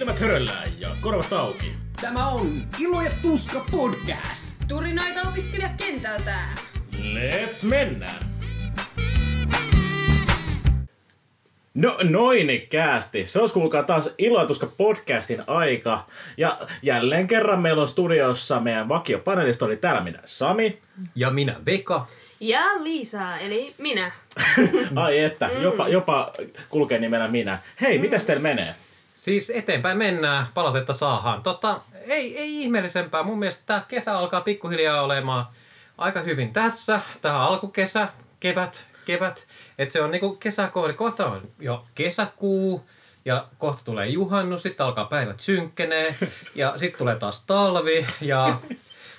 Silmät höröllään ja korvat auki. Tämä on Ilo ja Tuska podcast. Turinoita opiskelijakentältä. Let's mennään! No noin käästi. Se olisi kuulkaa taas Iloituska podcastin aika. Ja jälleen kerran meillä on studiossa meidän vakiopanelisti oli täällä minä Sami. Ja minä Veka. Ja Liisa, eli minä. Ai että, jopa, jopa kulkee nimellä minä. Hei, mm. mitäs teillä menee? Siis eteenpäin mennään, palautetta saahan. Totta, ei, ei ihmeellisempää. Mun mielestä tämä kesä alkaa pikkuhiljaa olemaan aika hyvin tässä. Tämä alkukesä, kevät, kevät. Että se on niinku kesäkohde. Kohta on jo kesäkuu ja kohta tulee juhannus, sitten alkaa päivät synkkenee ja sitten tulee taas talvi. Ja...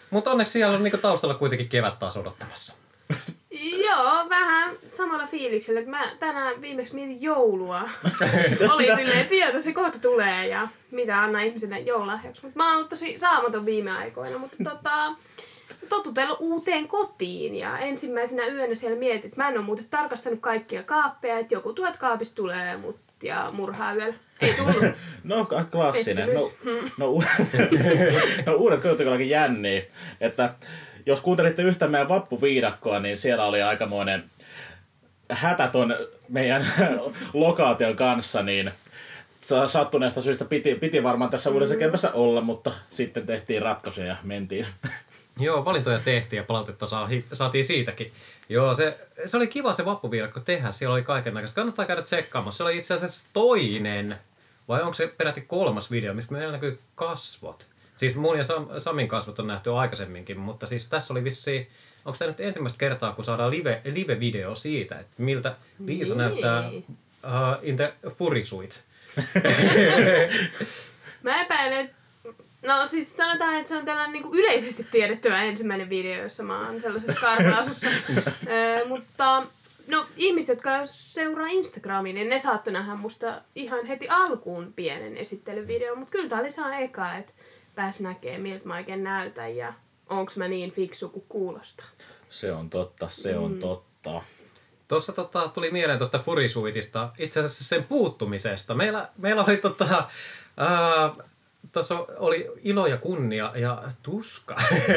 Mutta onneksi siellä on niinku taustalla kuitenkin kevät taas odottamassa. Joo, vähän samalla fiiliksellä, että mä tänään viimeksi mietin joulua. Oli silleen, että sieltä se kohta tulee ja mitä anna ihmiselle joululahjaksi. Mutta mä oon ollut tosi saamaton viime aikoina, mutta tota, totutellut uuteen kotiin ja ensimmäisenä yönä siellä mietin, että mä en ole muuten tarkastanut kaikkia kaappeja, että joku tuot kaapista tulee mut ja murhaa yöllä. Ei tullut. No klassinen. No, no, no uudet kodit on jänniä. Että jos kuuntelitte yhtä meidän vappuviidakkoa, niin siellä oli aikamoinen hätä ton meidän lokaation kanssa, niin sa- sattuneesta syystä piti, piti varmaan tässä uudessa kämpässä olla, mutta sitten tehtiin ratkaisuja ja mentiin. Joo, valintoja tehtiin ja palautetta saa, saatiin siitäkin. Joo, se, se oli kiva se vappuviidakko tehdä, siellä oli kaiken näköistä. Kannattaa käydä tsekkaamassa. Se oli itse asiassa toinen, vai onko se peräti kolmas video, missä meillä näkyy kasvot. Siis mun ja Sam, Samin kasvot on nähty aikaisemminkin, mutta siis tässä oli vissi, onko tämä nyt ensimmäistä kertaa, kun saadaan live, live-video siitä, että miltä Liisa Niin. näyttää uh, in the furisuit. Mä epäilen, No siis sanotaan, että se on tällainen niin yleisesti tiedettävä ensimmäinen video, jossa mä oon sellaisessa karva-asussa. Ö, mutta no ihmiset, jotka seuraa Instagramiin, niin ne saattoi nähdä musta ihan heti alkuun pienen esittelyvideon. Mutta kyllä tää oli saa eka, että pääs näkee, miltä mä oikein näytän ja onks mä niin fiksu kuin kuulostaa. Se on totta, se on totta. Tuossa tota, tuli mieleen tuosta furisuitista, itse asiassa sen puuttumisesta. Meillä, meillä oli tota, ää, tuossa oli ilo ja kunnia ja tuska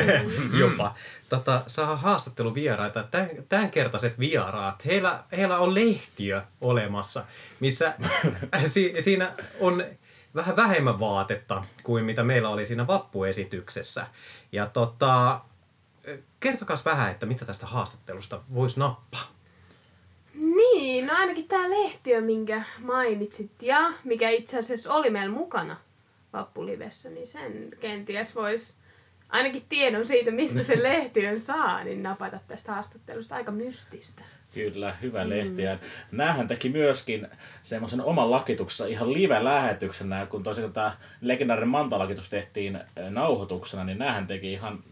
jopa tota, saa haastatteluvieraita. Tämän, tämänkertaiset vieraat, heillä, heillä on lehtiö olemassa, missä si, siinä on vähän vähemmän vaatetta kuin mitä meillä oli siinä vappuesityksessä. Ja tota, kertokaa vähän, että mitä tästä haastattelusta voisi nappaa. Niin, no ainakin tää lehtiö, minkä mainitsit ja mikä itse asiassa oli meillä mukana vappulivessä, niin sen kenties voisi ainakin tiedon siitä, mistä se lehtiön saa, niin napata tästä haastattelusta aika mystistä. Kyllä, hyvä lehti. Ja näähän teki myöskin semmoisen oman lakituksensa ihan live-lähetyksenä, kun tosiaan tämä legendaarinen Manta-lakitus tehtiin äh, nauhoituksena, niin näähän teki ihan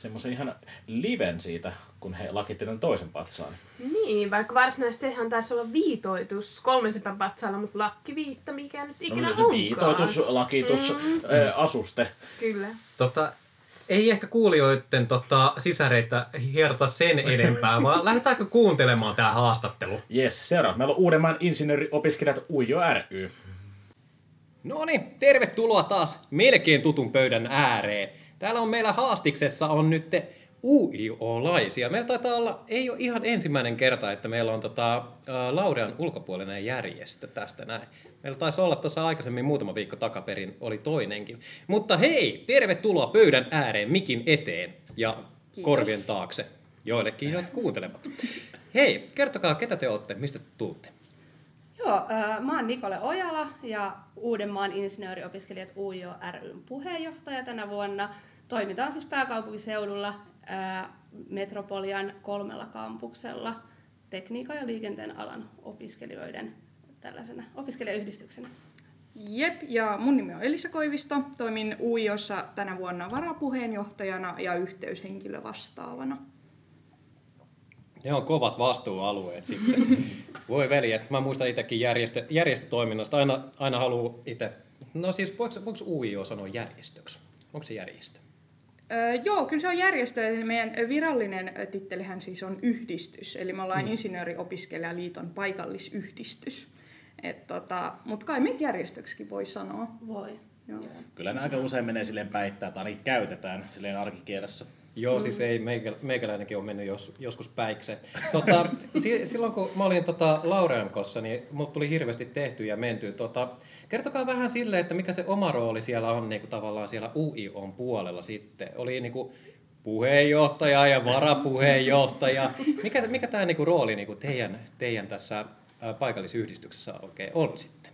semmoisen ihan liven siitä, kun he lakitti tämän toisen patsaan. Niin, vaikka varsinaisesti sehän taisi olla viitoitus kolmen sepän patsaalla, mutta lakkiviitta, mikä nyt ikinä no, onkaan. viitoitus, lakitus, mm. ä, asuste. Kyllä. Tota, ei ehkä kuulijoiden tota, sisäreitä hierota sen enempää, vaan lähdetäänkö kuuntelemaan tämä haastattelu? Jes, seuraava. Meillä on Uudenmaan insinööriopiskelijat Ujo ry. No niin, tervetuloa taas melkein tutun pöydän ääreen. Täällä on meillä haastiksessa on nyt UIO-laisia. Meillä taitaa olla, ei ole ihan ensimmäinen kerta, että meillä on tota, ä, Laurean ulkopuolinen järjestö tästä näin. Meillä taisi olla tuossa aikaisemmin muutama viikko takaperin, oli toinenkin. Mutta hei, tervetuloa pöydän ääreen, mikin eteen ja Kiitos. korvien taakse. Joillekin, jotka kuuntelevat. Hei, kertokaa, ketä te olette, mistä te tuutte? Joo, mä oon Nikole Ojala ja Uudenmaan insinööriopiskelijat UIO ryn puheenjohtaja tänä vuonna. Toimitaan siis pääkaupunkiseudulla Metropolian kolmella kampuksella tekniikan ja liikenteen alan opiskelijoiden tällaisena opiskelijayhdistyksenä. Jep, ja mun nimi on Elisa Koivisto. Toimin UIOssa tänä vuonna varapuheenjohtajana ja yhteyshenkilö vastaavana. Ne on kovat vastuualueet sitten. Voi veljet, mä muistan itsekin järjestö, järjestötoiminnasta. Aina, aina haluaa itse... No siis, voiko, voiko UIO sanoa järjestöksi? Onko se järjestö? Öö, joo, kyllä se on järjestö. Eli meidän virallinen tittelihän siis on yhdistys. Eli me ollaan mm. Insinööriopiskelijaliiton paikallisyhdistys. Et tota, Mutta kai meitä järjestöksikin voi sanoa. Voi. Joo. Kyllä ne aika usein menee silleen päittää, tai käytetään silleen arkikielessä. Joo, siis ei, meikä, meikäläinenkin on mennyt jos, joskus päikse. Tota, si, silloin kun mä olin tota, Laurean kanssa, niin mut tuli hirveästi tehty ja menty. Tota, kertokaa vähän sille, että mikä se oma rooli siellä on niin kuin tavallaan siellä UIOn puolella sitten. Oli niin kuin puheenjohtaja ja varapuheenjohtaja. Mikä, mikä tämä niin rooli niin kuin teidän, teidän tässä paikallisyhdistyksessä oikein on sitten?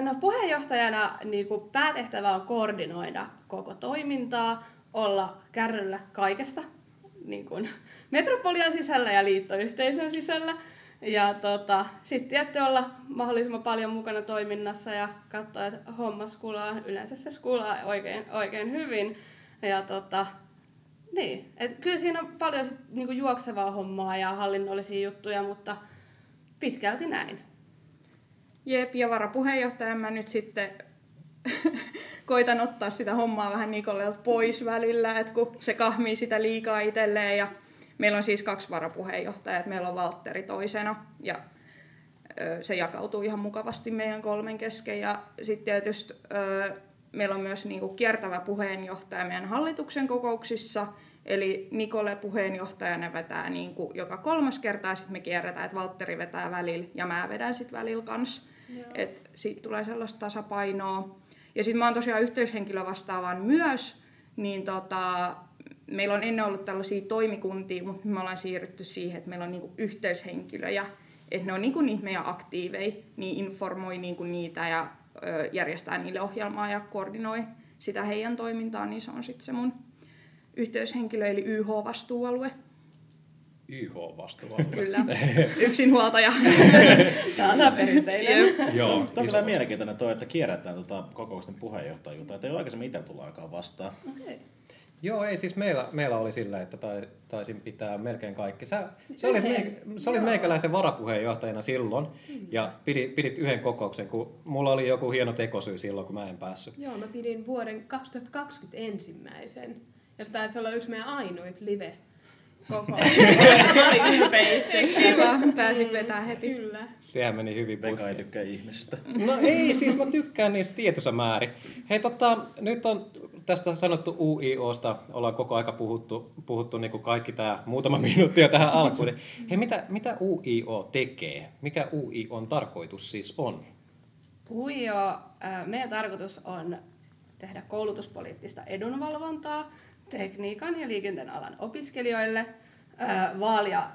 No puheenjohtajana niin kuin päätehtävä on koordinoida koko toimintaa, olla kärryllä kaikesta niin kuin metropolian sisällä ja liittoyhteisön sisällä. Ja tota, sitten tietty olla mahdollisimman paljon mukana toiminnassa ja katsoa, että homma skulaa, yleensä se skulaa oikein, oikein hyvin. Ja tota, niin, et kyllä siinä on paljon sit, niinku juoksevaa hommaa ja hallinnollisia juttuja, mutta pitkälti näin. Jep, ja varapuheenjohtajan mä nyt sitten koitan ottaa sitä hommaa vähän Nikolelta pois välillä, että kun se kahmii sitä liikaa itselleen. Ja meillä on siis kaksi varapuheenjohtajaa, että meillä on Valtteri toisena ja se jakautuu ihan mukavasti meidän kolmen kesken. Ja sitten tietysti meillä on myös niinku kiertävä puheenjohtaja meidän hallituksen kokouksissa, Eli Nikole puheenjohtajana vetää niin kuin joka kolmas kerta ja sitten me kierretään, että Valtteri vetää välillä ja mä vedän sitten välillä kanssa. Että siitä tulee sellaista tasapainoa. Ja sitten mä oon tosiaan yhteyshenkilö vastaavan myös, niin tota, meillä on ennen ollut tällaisia toimikuntia, mutta me ollaan siirrytty siihen, että meillä on niinku yhteyshenkilöjä, että ne on niinku niitä meidän aktiiveja, niin informoi niinku niitä ja ö, järjestää niille ohjelmaa ja koordinoi sitä heidän toimintaa, niin se on sitten se mun yhteyshenkilö, eli YH-vastuualue. YH-vastuulla. Kyllä, yksinhuoltaja. Tämä on perinteinen. Joo, Tämä on kyllä mielenkiintoinen toi, että kierrätään tota kokousten puheenjohtajuutta. Että ei ole aikaisemmin itse tullut aikaan vastaan. Okay. Joo, ei siis meillä, meillä oli sillä, että tai- taisin pitää melkein kaikki. Sä, sä, olit, meik, sä olit meikäläisen varapuheenjohtajana silloin ja pidit, pidit yhden kokouksen, kun mulla oli joku hieno tekosyy silloin, kun mä en päässyt. Joo, mä pidin vuoden 2020 ensimmäisen. Ja se taisi olla yksi meidän ainoit live koko. Kiva, pääsit vetää heti. Kyllä. Sehän meni hyvin Pekka ei putkeen. tykkää ihmisistä. No ei, siis mä tykkään niistä tietyssä määrin. Hei tota, nyt on tästä sanottu UIOsta, ollaan koko aika puhuttu, puhuttu niin kuin kaikki tämä muutama minuutti jo tähän alkuun. Hei, mitä, mitä UIO tekee? Mikä UIOn tarkoitus siis on? Äh, meidän tarkoitus on tehdä koulutuspoliittista edunvalvontaa tekniikan ja liikenteen alan opiskelijoille, vaalia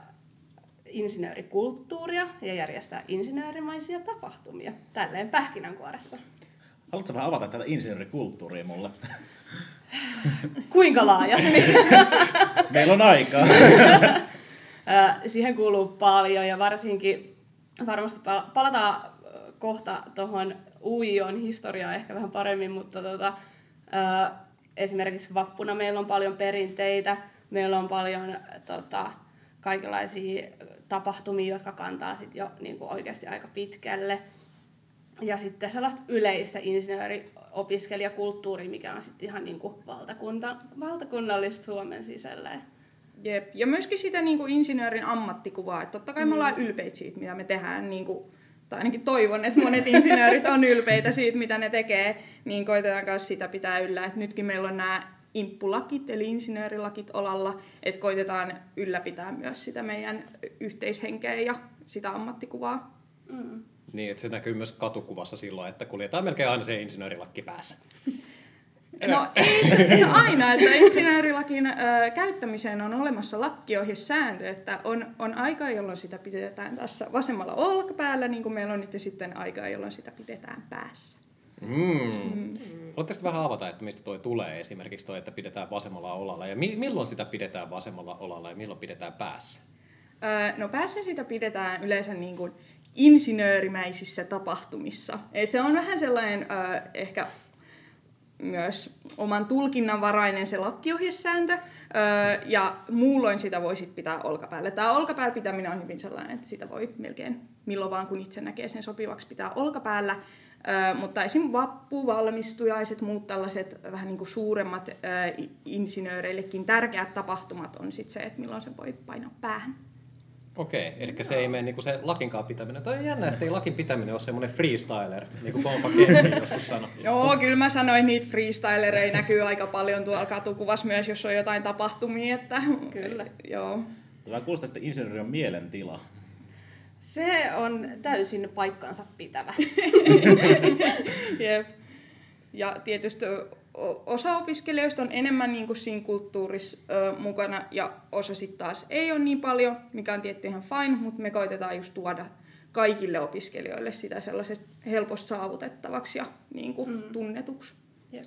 insinöörikulttuuria ja järjestää insinöörimaisia tapahtumia. Tälleen pähkinänkuoressa. Haluatko vähän avata tätä insinöörikulttuuria mulle? Kuinka laajasti? Meillä on aikaa. Siihen kuuluu paljon ja varsinkin varmasti pal- palataan kohta tuohon UIOn historiaan ehkä vähän paremmin, mutta tota, esimerkiksi vappuna meillä on paljon perinteitä, meillä on paljon tota, kaikenlaisia tapahtumia, jotka kantaa sit jo niin kuin oikeasti aika pitkälle. Ja sitten sellaista yleistä insinööriopiskelijakulttuuria, mikä on sitten ihan niin kuin valtakunta, valtakunnallista Suomen sisällä. Jep. Ja myöskin sitä niin kuin insinöörin ammattikuvaa. Että totta kai me ollaan ylpeitä siitä, mitä me tehdään. Niin kuin, tai ainakin toivon, että monet insinöörit on ylpeitä siitä, mitä ne tekee. Niin koitetaan myös sitä pitää yllä. Et nytkin meillä on nämä imppulakit, eli insinöörilakit olalla. Että koitetaan ylläpitää myös sitä meidän yhteishenkeä ja sitä ammattikuvaa. Mm. Niin, että se näkyy myös katukuvassa silloin, että kuljetaan melkein aina se insinöörilakki päässä. No ei se se aina, että insinöörilakin ö, käyttämiseen on olemassa lakkiohjesääntö, että on, on aika, jolloin sitä pidetään tässä vasemmalla olkapäällä, niin kuin meillä on nyt sitten aikaa, jolloin sitä pidetään päässä. Mm. Mm. Vähän avata, että mistä toi tulee esimerkiksi toi, että pidetään vasemmalla olalla ja mi- milloin sitä pidetään vasemmalla olalla ja milloin pidetään päässä? Ö, no päässä sitä pidetään yleensä niin kuin insinöörimäisissä tapahtumissa. Et se on vähän sellainen ö, ehkä myös oman tulkinnan varainen se lakkiohjesääntö, Öö, ja muulloin sitä voi sit pitää olkapäällä. Tämä olkapäällä pitäminen on hyvin sellainen, että sitä voi melkein milloin vaan, kun itse näkee sen sopivaksi pitää olkapäällä. Öö, mutta esim. vappu, valmistujaiset, muut tällaiset vähän niin kuin suuremmat öö, insinööreillekin tärkeät tapahtumat on sit se, että milloin se voi painaa päähän. Okei, eli se ei mene niinku se lakinkaan pitäminen. Toi on jännä, että ei lakin pitäminen ole semmoinen freestyler, niin kuin Kensi joskus sanoi. Joo, kyllä mä sanoin, niitä freestylereja näkyy aika paljon tuolla katukuvassa myös, jos on jotain tapahtumia. Että, Kyllä. Joo. Tämä kuulostaa, että insinööri on mielentila. Se on täysin paikkansa pitävä. Jep. Ja tietysti osa opiskelijoista on enemmän niin kuin siinä kulttuurissa ö, mukana ja osa sitten taas ei ole niin paljon, mikä on tietty ihan fine, mutta me koitetaan just tuoda kaikille opiskelijoille sitä sellaisesta helposti saavutettavaksi ja niin kuin mm. tunnetuksi. Jep.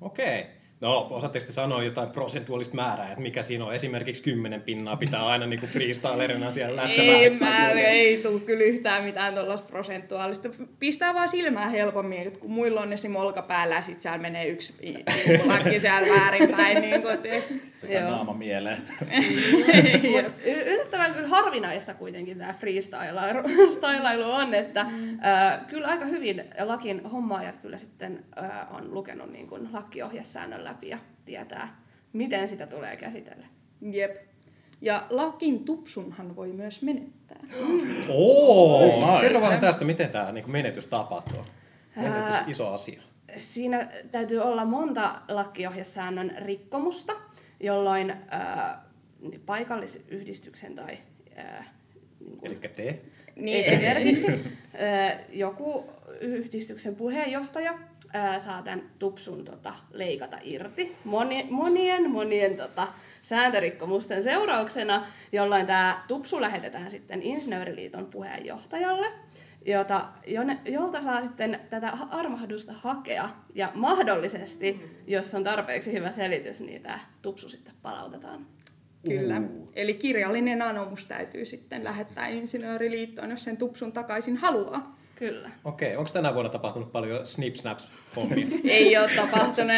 Okei. No, osaatteko te sanoa jotain prosentuaalista määrää, että mikä siinä on? Esimerkiksi 10 pinnaa pitää aina niinku freestylerina siellä Ei, lätsävää. mä, ei tule kyllä yhtään mitään tuollaista prosentuaalista. Pistää vaan silmää helpommin, että kun muilla on esim. olkapäällä ja sit siellä menee yksi i- i- laki siellä väärinpäin. Niin kuin, te... Pistää Joo. naama mieleen. Yllättävän kyllä harvinaista kuitenkin tämä freestylailu on, että mm. äh, kyllä aika hyvin lakin hommaajat kyllä sitten äh, on lukenut niin kuin lakkiohjesäännön läpi ja tietää, miten sitä tulee käsitellä. Jep. Ja lakin tupsunhan voi myös menettää. Oo! Ai. Kerro vähän tästä, miten tämä niinku menetys tapahtuu. Menetys Ää, iso asia. Siinä täytyy olla monta lakkiohjesäännön rikkomusta, jolloin äh, paikallisyhdistyksen tai äh, niin kuin Eli te. Niin, Esimerkiksi ö, joku yhdistyksen puheenjohtaja ö, saa tämän tupsun tota, leikata irti moni, monien monien tota, sääntörikkomusten seurauksena, jolloin tämä tupsu lähetetään sitten Insinööriliiton puheenjohtajalle, jota, jone, jolta saa sitten tätä armahdusta hakea ja mahdollisesti, jos on tarpeeksi hyvä selitys, niin tämä tupsu sitten palautetaan. Kyllä. Eli kirjallinen anomus täytyy sitten lähettää insinööriliittoon, jos sen tupsun takaisin haluaa. Kyllä. Okei, onko tänä vuonna tapahtunut paljon snip snaps hommia? Ei ole tapahtunut.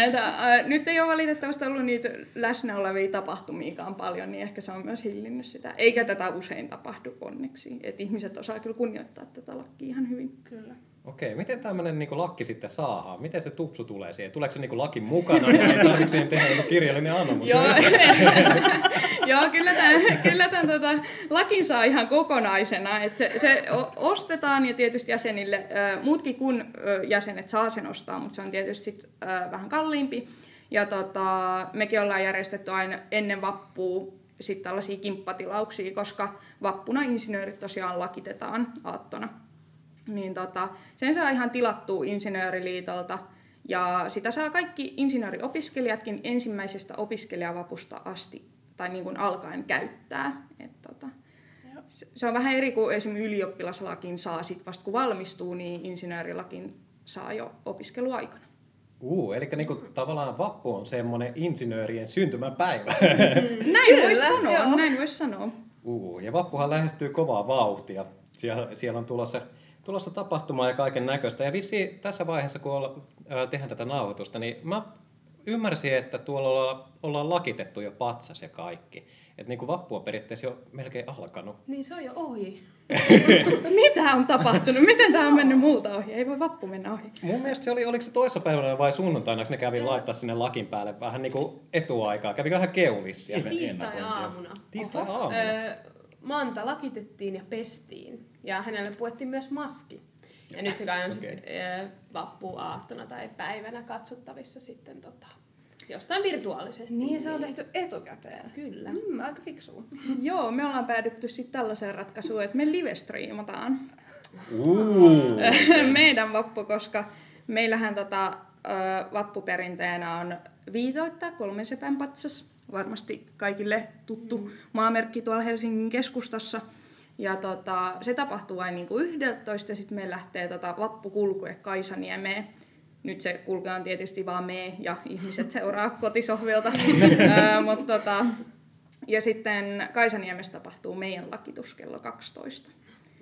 Nyt ei ole valitettavasti ollut niitä läsnä olevia tapahtumiakaan paljon, niin ehkä se on myös hillinnyt sitä. Eikä tätä usein tapahdu onneksi. Et ihmiset osaa kyllä kunnioittaa tätä lakia ihan hyvin. Kyllä. Okei, miten tämmöinen niinku lakki sitten saadaan? Miten se tupsu tulee siihen? Tuleeko se niinku lakin mukana vai tarvitseeko siihen tehdä joku kirjallinen anomus? Joo, Joo kyllä tämän, kyllä tämän tota, lakin saa ihan kokonaisena. Et se, se ostetaan ja tietysti jäsenille, ö, muutkin kuin ö, jäsenet saa sen ostaa, mutta se on tietysti sit, ö, vähän kalliimpi. Ja tota, mekin ollaan järjestetty aina ennen vappua sit tällaisia kimppatilauksia, koska vappuna insinöörit tosiaan lakitetaan aattona. Niin tota, sen saa ihan tilattua insinööriliitolta ja sitä saa kaikki insinööriopiskelijatkin ensimmäisestä opiskelijavapusta asti tai niin kuin alkaen käyttää. Et tota, se- se on vähän eri kuin esimerkiksi ylioppilaslakin saa sit vasta kun valmistuu, niin insinöörilakin saa jo opiskeluaikana. Uu, eli niinku tavallaan vappu on semmoinen insinöörien syntymäpäivä. Näin voisi Kyllä, sanoa, joo. näin voisi sanoa. Uu, ja vappuhan lähestyy kovaa vauhtia. Siellä, siellä on tulossa, tulossa tapahtumaa ja kaiken näköistä. Ja vissi tässä vaiheessa, kun olla, ää, tehdään tätä nauhoitusta, niin mä ymmärsin, että tuolla ollaan, ollaan lakitettu jo patsas ja kaikki. Että niin kuin vappu on periaatteessa jo melkein alkanut. Niin se on jo ohi. Mitä on tapahtunut? Miten tämä on mennyt muuta ohi? Ei voi vappu mennä ohi. Mun mielestä se oli, oliko se toissapäivänä vai sunnuntaina, kun ne kävi laittaa sinne lakin päälle vähän niin kuin etuaikaa. Kävi vähän keulissa siellä. Tiistai-aamuna. Tiistai-aamuna. Öö, Manta lakitettiin ja pestiin. Ja hänelle puettiin myös maski. Ja nyt se kai on Okei. sitten öö, vappuaattona tai päivänä katsottavissa sitten tota, jostain virtuaalisesti. Niin se on tehty etukäteen. Kyllä. Mm, aika fiksua. Joo, me ollaan päädytty sitten tällaiseen ratkaisuun, että me live-striimataan Uu. meidän vappu, koska meillähän tota, vappuperinteenä on viitoittaa kolmen sepän patsas. Varmasti kaikille tuttu mm. maamerkki tuolla Helsingin keskustassa. Ja tota, se tapahtuu vain niinku 11 ja sitten me lähtee tota, vappukulkue Kaisaniemeen. Nyt se kulke on tietysti vaan me ja ihmiset seuraa kotisohvilta. Mutta tota, ja sitten Kaisaniemessä tapahtuu meidän lakitus kello 12.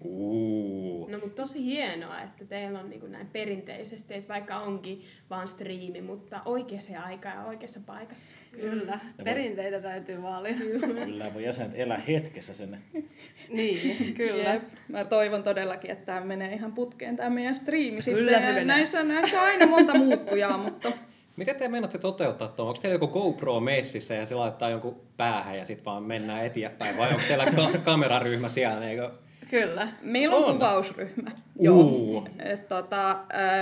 Uu. No mutta tosi hienoa, että teillä on niin näin perinteisesti, että vaikka onkin vaan striimi, mutta oikeaan aikaan ja oikeassa paikassa. Kyllä. Perinteitä täytyy vaalia. Kyllä voi jäsenet elää hetkessä sen. niin, kyllä. Jep. Mä toivon todellakin, että tämä menee ihan putkeen tämä meidän striimi Kyllä sitten. se Ja menee. näissä, näissä on aina monta muuttujaa, mutta Miten te meinaatte toteuttaa tuon? Onko teillä joku GoPro messissä ja se laittaa jonkun päähän ja sitten vaan mennään eteenpäin? Vai onko teillä ka- kameraryhmä siellä? Eikö? Kyllä. Meillä on, On. kuvausryhmä. Uu. Et tota,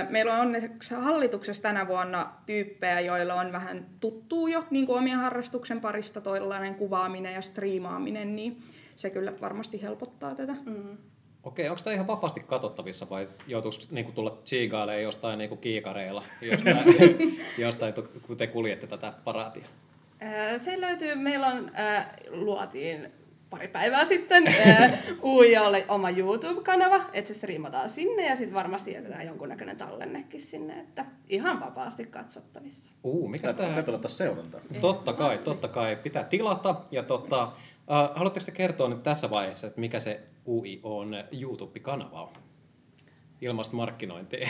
meillä on onneksi hallituksessa tänä vuonna tyyppejä, joilla on vähän tuttuu jo niin kuin omien harrastuksen parista toillainen kuvaaminen ja striimaaminen, niin se kyllä varmasti helpottaa tätä. Mm. Okei, onko tämä ihan vapaasti katsottavissa vai joutuuko niinku tulla chiigailemaan jostain niinku kiikareilla, jostain, jostain, kun te kuljette tätä paraatia? Se löytyy, meillä on, ää, luotiin pari päivää sitten Uijalle oma YouTube-kanava, että se striimataan sinne ja sitten varmasti jätetään jonkunnäköinen tallennekin sinne, että ihan vapaasti katsottavissa. Uu, mikä tämä? täytyy laittaa seurantaa. Totta kai, totta kai. Pitää tilata. Ja tota, äh, haluatteko te kertoa nyt tässä vaiheessa, että mikä se UI on YouTube-kanava on? Ilmasta markkinointia.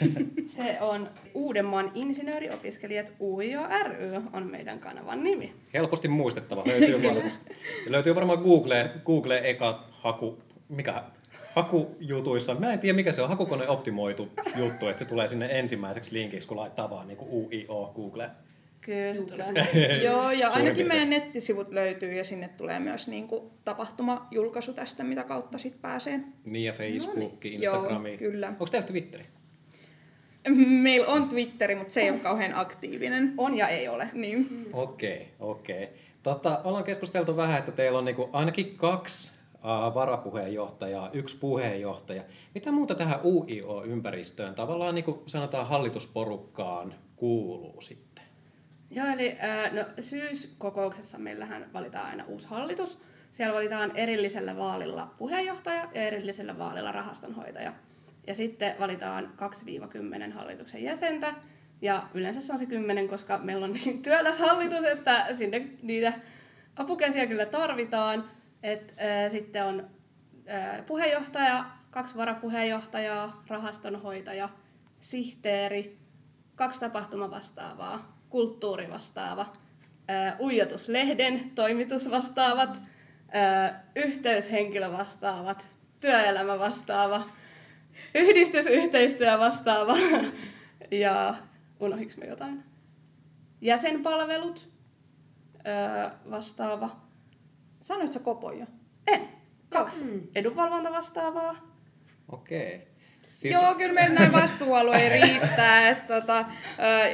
Se on Uudenmaan insinööriopiskelijat UIO ry on meidän kanavan nimi. Helposti muistettava. Löytyy, varmasti. löytyy varmaan Google, Google eka haku, mikä hakujutuissa. Mä en tiedä mikä se on, hakukone optimoitu juttu, että se tulee sinne ensimmäiseksi linkiksi, kun laittaa vaan niin UIO Google. Kyllä. Joo, ja Suurin ainakin piirtein. meidän nettisivut löytyy ja sinne tulee myös niin kuin, tapahtumajulkaisu tästä, mitä kautta sitten pääsee. Niin ja Facebook, Joo, Instagrami. kyllä. Onko teillä Twitteri? Meillä on Twitteri, mutta se ei ole kauhean aktiivinen. On ja ei ole. Niin. Okei, okei. Tota, ollaan keskusteltu vähän, että teillä on niinku ainakin kaksi uh, varapuheenjohtajaa, yksi puheenjohtaja. Mitä muuta tähän UIO-ympäristöön, tavallaan niin kuin sanotaan hallitusporukkaan, kuuluu sitten? Joo, eli no, syyskokouksessa meillähän valitaan aina uusi hallitus. Siellä valitaan erillisellä vaalilla puheenjohtaja ja erillisellä vaalilla rahastonhoitaja. Ja sitten valitaan 2-10 hallituksen jäsentä. Ja yleensä se on se 10, koska meillä on niin työläs hallitus, että sinne niitä apukäsiä kyllä tarvitaan. Et, ää, sitten on ää, puheenjohtaja, kaksi varapuheenjohtajaa, rahastonhoitaja, sihteeri, kaksi tapahtumavastaavaa, kulttuurivastaava, uijotuslehden toimitusvastaavat, yhteyshenkilövastaavat, työelämävastaava, yhdistysyhteistyö vastaava ja unohiks me jotain? Jäsenpalvelut vastaava. Sanoit sä Kopo jo? En. Kaksi. Mm. Edunvalvonta vastaavaa. Okei. Siis... Joo, kyllä meillä näin vastuualue riittää. Että, tota,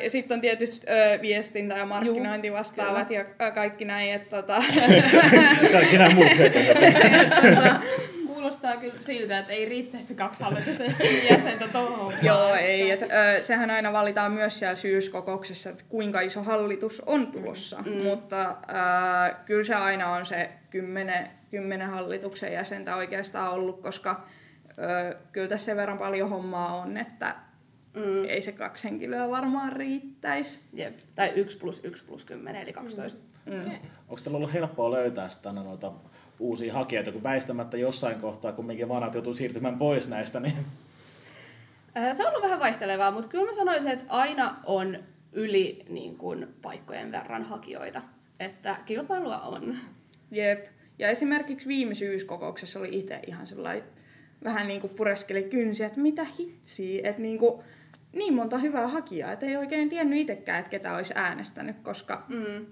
sitten on tietysti ö, viestintä ja markkinointi vastaavat ja kaikki näin. Että, tota, Kaikki nämä muut tota, Kuulostaa kyllä siltä, että ei riittäisi kaksi hallitusten jäsentä tuohon. Joo, ei. Et, ö, sehän aina valitaan myös siellä syyskokouksessa, että kuinka iso hallitus on tulossa. Mm. Mutta ö, kyllä se aina on se kymmenen, kymmenen hallituksen jäsentä oikeastaan ollut, koska ö, kyllä tässä sen verran paljon hommaa on, että mm. ei se kaksi henkilöä varmaan riittäisi. Jep. Tai 1 plus 1 plus 10, eli 12. Mm. Mm. Onko teillä ollut helppoa löytää sitä noita uusia hakijoita, kun väistämättä jossain kohtaa kumminkin vanhat joutuu siirtymään pois näistä, niin Se on ollut vähän vaihtelevaa, mutta kyllä mä sanoisin, että aina on yli niin kuin, paikkojen verran hakijoita. Että kilpailua on. Jep. Ja esimerkiksi viime syyskokouksessa oli itse ihan sellainen, vähän niin kuin pureskeli kynsiä, että mitä hitsiä, että niin, kuin, niin monta hyvää hakijaa, että ei oikein tiennyt itsekään, että ketä olisi äänestänyt, koska Mm.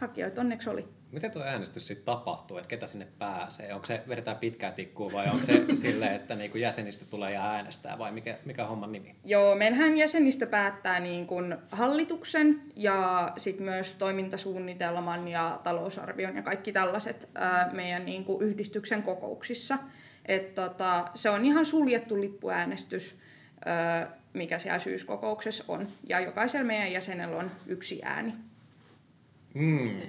hakijoita onneksi oli. Miten tuo äänestys sitten tapahtuu, että ketä sinne pääsee? Onko se, vedetään pitkää tikkua vai onko se silleen, että niinku jäsenistä tulee ja äänestää vai mikä, mikä homman nimi? Joo, meillähän jäsenistä päättää niin kuin hallituksen ja sitten myös toimintasuunnitelman ja talousarvion ja kaikki tällaiset ää, meidän niin kuin yhdistyksen kokouksissa. Et tota, se on ihan suljettu lippuäänestys, ää, mikä siellä syyskokouksessa on. Ja jokaisella meidän jäsenellä on yksi ääni. Mm.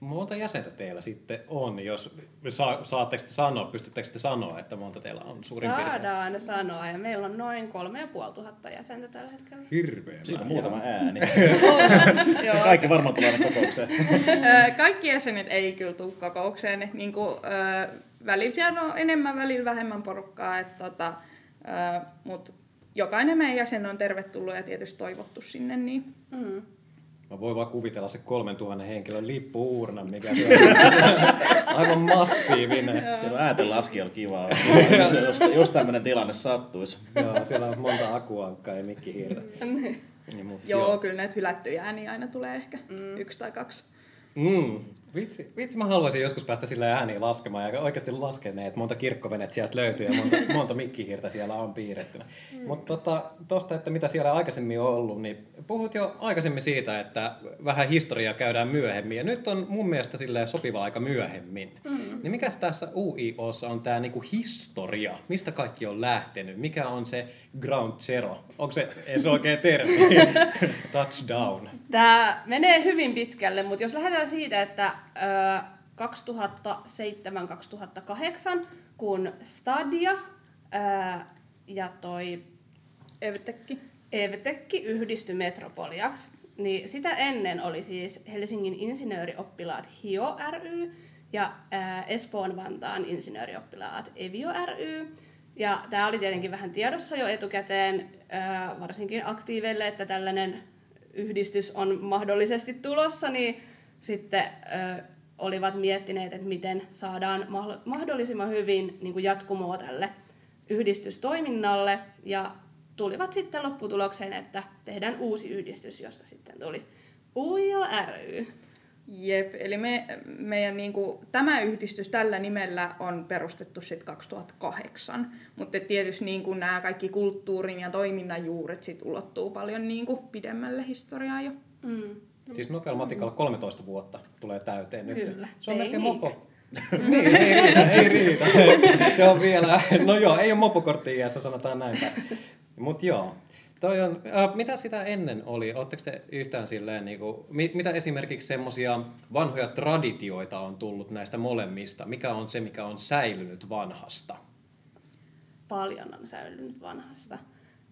Monta jäsentä teillä sitten on, jos saa, saatteko te sanoa, pystyttekö te sanoa, että monta teillä on suurin piirtein? Saadaan sanoa, ja meillä on noin kolme ja puoli tuhatta jäsentä tällä hetkellä. Hirveä siinä on muutama ääni. Joo. Se kaikki varmaan tulee kokoukseen. Kaikki jäsenet ei kyllä tule kokoukseen. Et niinku, ää, välillä siellä on enemmän, välillä vähemmän porukkaa. Et tota, ää, mut jokainen meidän jäsen on tervetullut ja tietysti toivottu sinne. Niin. Mm. Mä voin vaan kuvitella se 3000 henkilön lippu-uurna, mikä se on aivan massiivinen. Siellä on ääntenlaskijalla kivaa. Jos, jos, jos tämmöinen tilanne sattuisi. Joo, siellä on monta akuankkaa ja mikkihiirtä. Niin, mut, Joo, joo, kyllä näitä hylättyjä ääniä aina tulee ehkä mm. yksi tai kaksi. Mm. Vitsi, vitsi, mä haluaisin joskus päästä sillä ääniin laskemaan ja oikeasti laskea ne, että monta kirkkovenet sieltä löytyy ja monta, monta mikkihirtä siellä on piirrettynä. Mm. Mutta tota, tosta, että mitä siellä aikaisemmin on ollut, niin puhut jo aikaisemmin siitä, että vähän historiaa käydään myöhemmin ja nyt on mun mielestä sille sopiva aika myöhemmin. Mm. Niin mikä tässä UIOssa on tämä niinku historia? Mistä kaikki on lähtenyt? Mikä on se ground zero? Onko se edes oikein termi? Touchdown. Tämä menee hyvin pitkälle, mutta jos lähdetään siitä, että 2007-2008, kun Stadia ja toi Evtekki. Evtekki yhdistyi Metropoliaksi, niin sitä ennen oli siis Helsingin insinöörioppilaat HIO ry ja Espoon Vantaan insinöörioppilaat Evio ry. Ja tämä oli tietenkin vähän tiedossa jo etukäteen, varsinkin aktiiveille, että tällainen yhdistys on mahdollisesti tulossa, niin sitten ö, olivat miettineet, että miten saadaan mahdollisimman hyvin niin kuin jatkumoa tälle yhdistystoiminnalle ja tulivat sitten lopputulokseen, että tehdään uusi yhdistys, josta sitten tuli Ujo ry. Jep, eli me, meidän niin kuin, tämä yhdistys tällä nimellä on perustettu sitten 2008, mutta tietysti niin kuin, nämä kaikki kulttuurin ja toiminnan juuret sit ulottuu paljon niin kuin, pidemmälle historiaa jo. Mm. Siis nopealla matikalla 13 vuotta tulee täyteen nyt. Kyllä. Se on ei melkein mopo. niin, ei riitä, ei riitä. Se on vielä, no joo, ei ole mopokortti iässä, sanotaan näin Mutta joo, Toi on, äh, mitä sitä ennen oli? Oletteko te yhtään silleen, niin kuin, mit, mitä esimerkiksi semmoisia vanhoja traditioita on tullut näistä molemmista? Mikä on se, mikä on säilynyt vanhasta? Paljon on säilynyt vanhasta.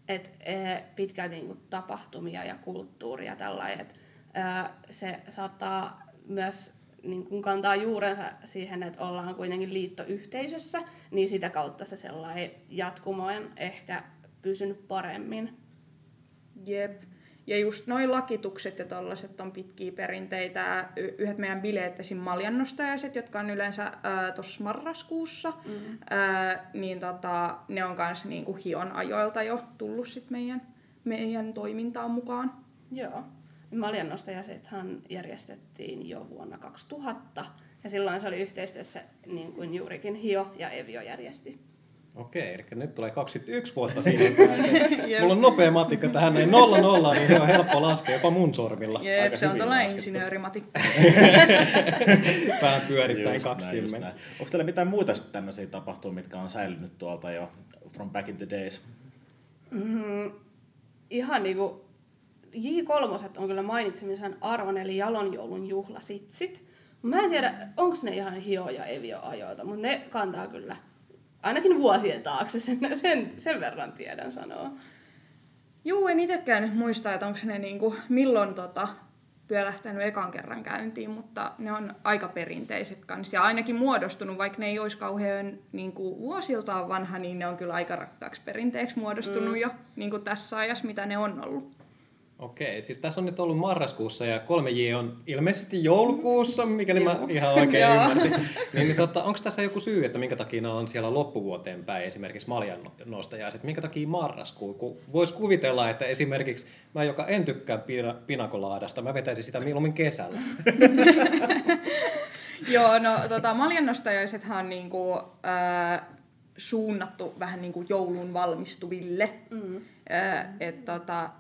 Et, e, pitkälti niin kuin, tapahtumia ja kulttuuria tällainen. Et, e, se saattaa myös niin kuin kantaa juurensa siihen, että ollaan kuitenkin liittoyhteisössä, niin sitä kautta se sellainen jatkumo on ehkä pysynyt paremmin. Jep. Ja just noin lakitukset ja tollaset on pitkiä perinteitä. Yhdet meidän bileet, esim. maljannostajaiset, jotka on yleensä tuossa marraskuussa, mm. ää, niin tota, ne on kanssa niinku hion ajoilta jo tullut sit meidän, meidän toimintaan mukaan. Joo. Maljannostajasethan järjestettiin jo vuonna 2000 ja silloin se oli yhteistyössä niin kuin juurikin HIO ja EVIO järjesti. Okei, eli nyt tulee 21 vuotta siihen. Mulla on nopea matikka tähän, näin nolla nolla, niin se on helppo laskea jopa mun sormilla. Jep, Aika se on tällainen insinöörimatikka. Vähän pyöristää 20. Näin, Onko teillä mitään muita tämmöisiä tapahtumia, mitkä on säilynyt tuolta jo from back in the days? Mm, ihan niinku J3 on kyllä mainitsemisen arvon, eli jalonjoulun juhlasitsit. Mä en tiedä, onko ne ihan hio ja evio ajoilta, mutta ne kantaa kyllä ainakin vuosien taakse, sen, sen, sen verran tiedän sanoa. Juu, en itsekään nyt muista, että onko ne niinku, milloin tota, pyörähtänyt ekan kerran käyntiin, mutta ne on aika perinteiset kanssa. Ja ainakin muodostunut, vaikka ne ei olisi kauhean niin kuin, vuosiltaan vanha, niin ne on kyllä aika rakkaaksi perinteeksi muodostunut mm. jo niin kuin tässä ajassa, mitä ne on ollut. Okei, siis tässä on nyt ollut marraskuussa ja 3J on ilmeisesti joulukuussa, mikäli mä ihan oikein ymmärsin. Niin, niin tota, onko tässä joku syy, että minkä takia ne on siellä loppuvuoteen päin, esimerkiksi maljan nostajaiset, minkä takia marraskuu? Kun voisi kuvitella, että esimerkiksi mä, joka en tykkää pina, pinakolaadasta, mä vetäisin sitä mieluummin kesällä. Joo, no tota, maljannostajaisethan on niinku, äh, suunnattu vähän niin kuin joulun valmistuville. Mm. Äh, et, tota,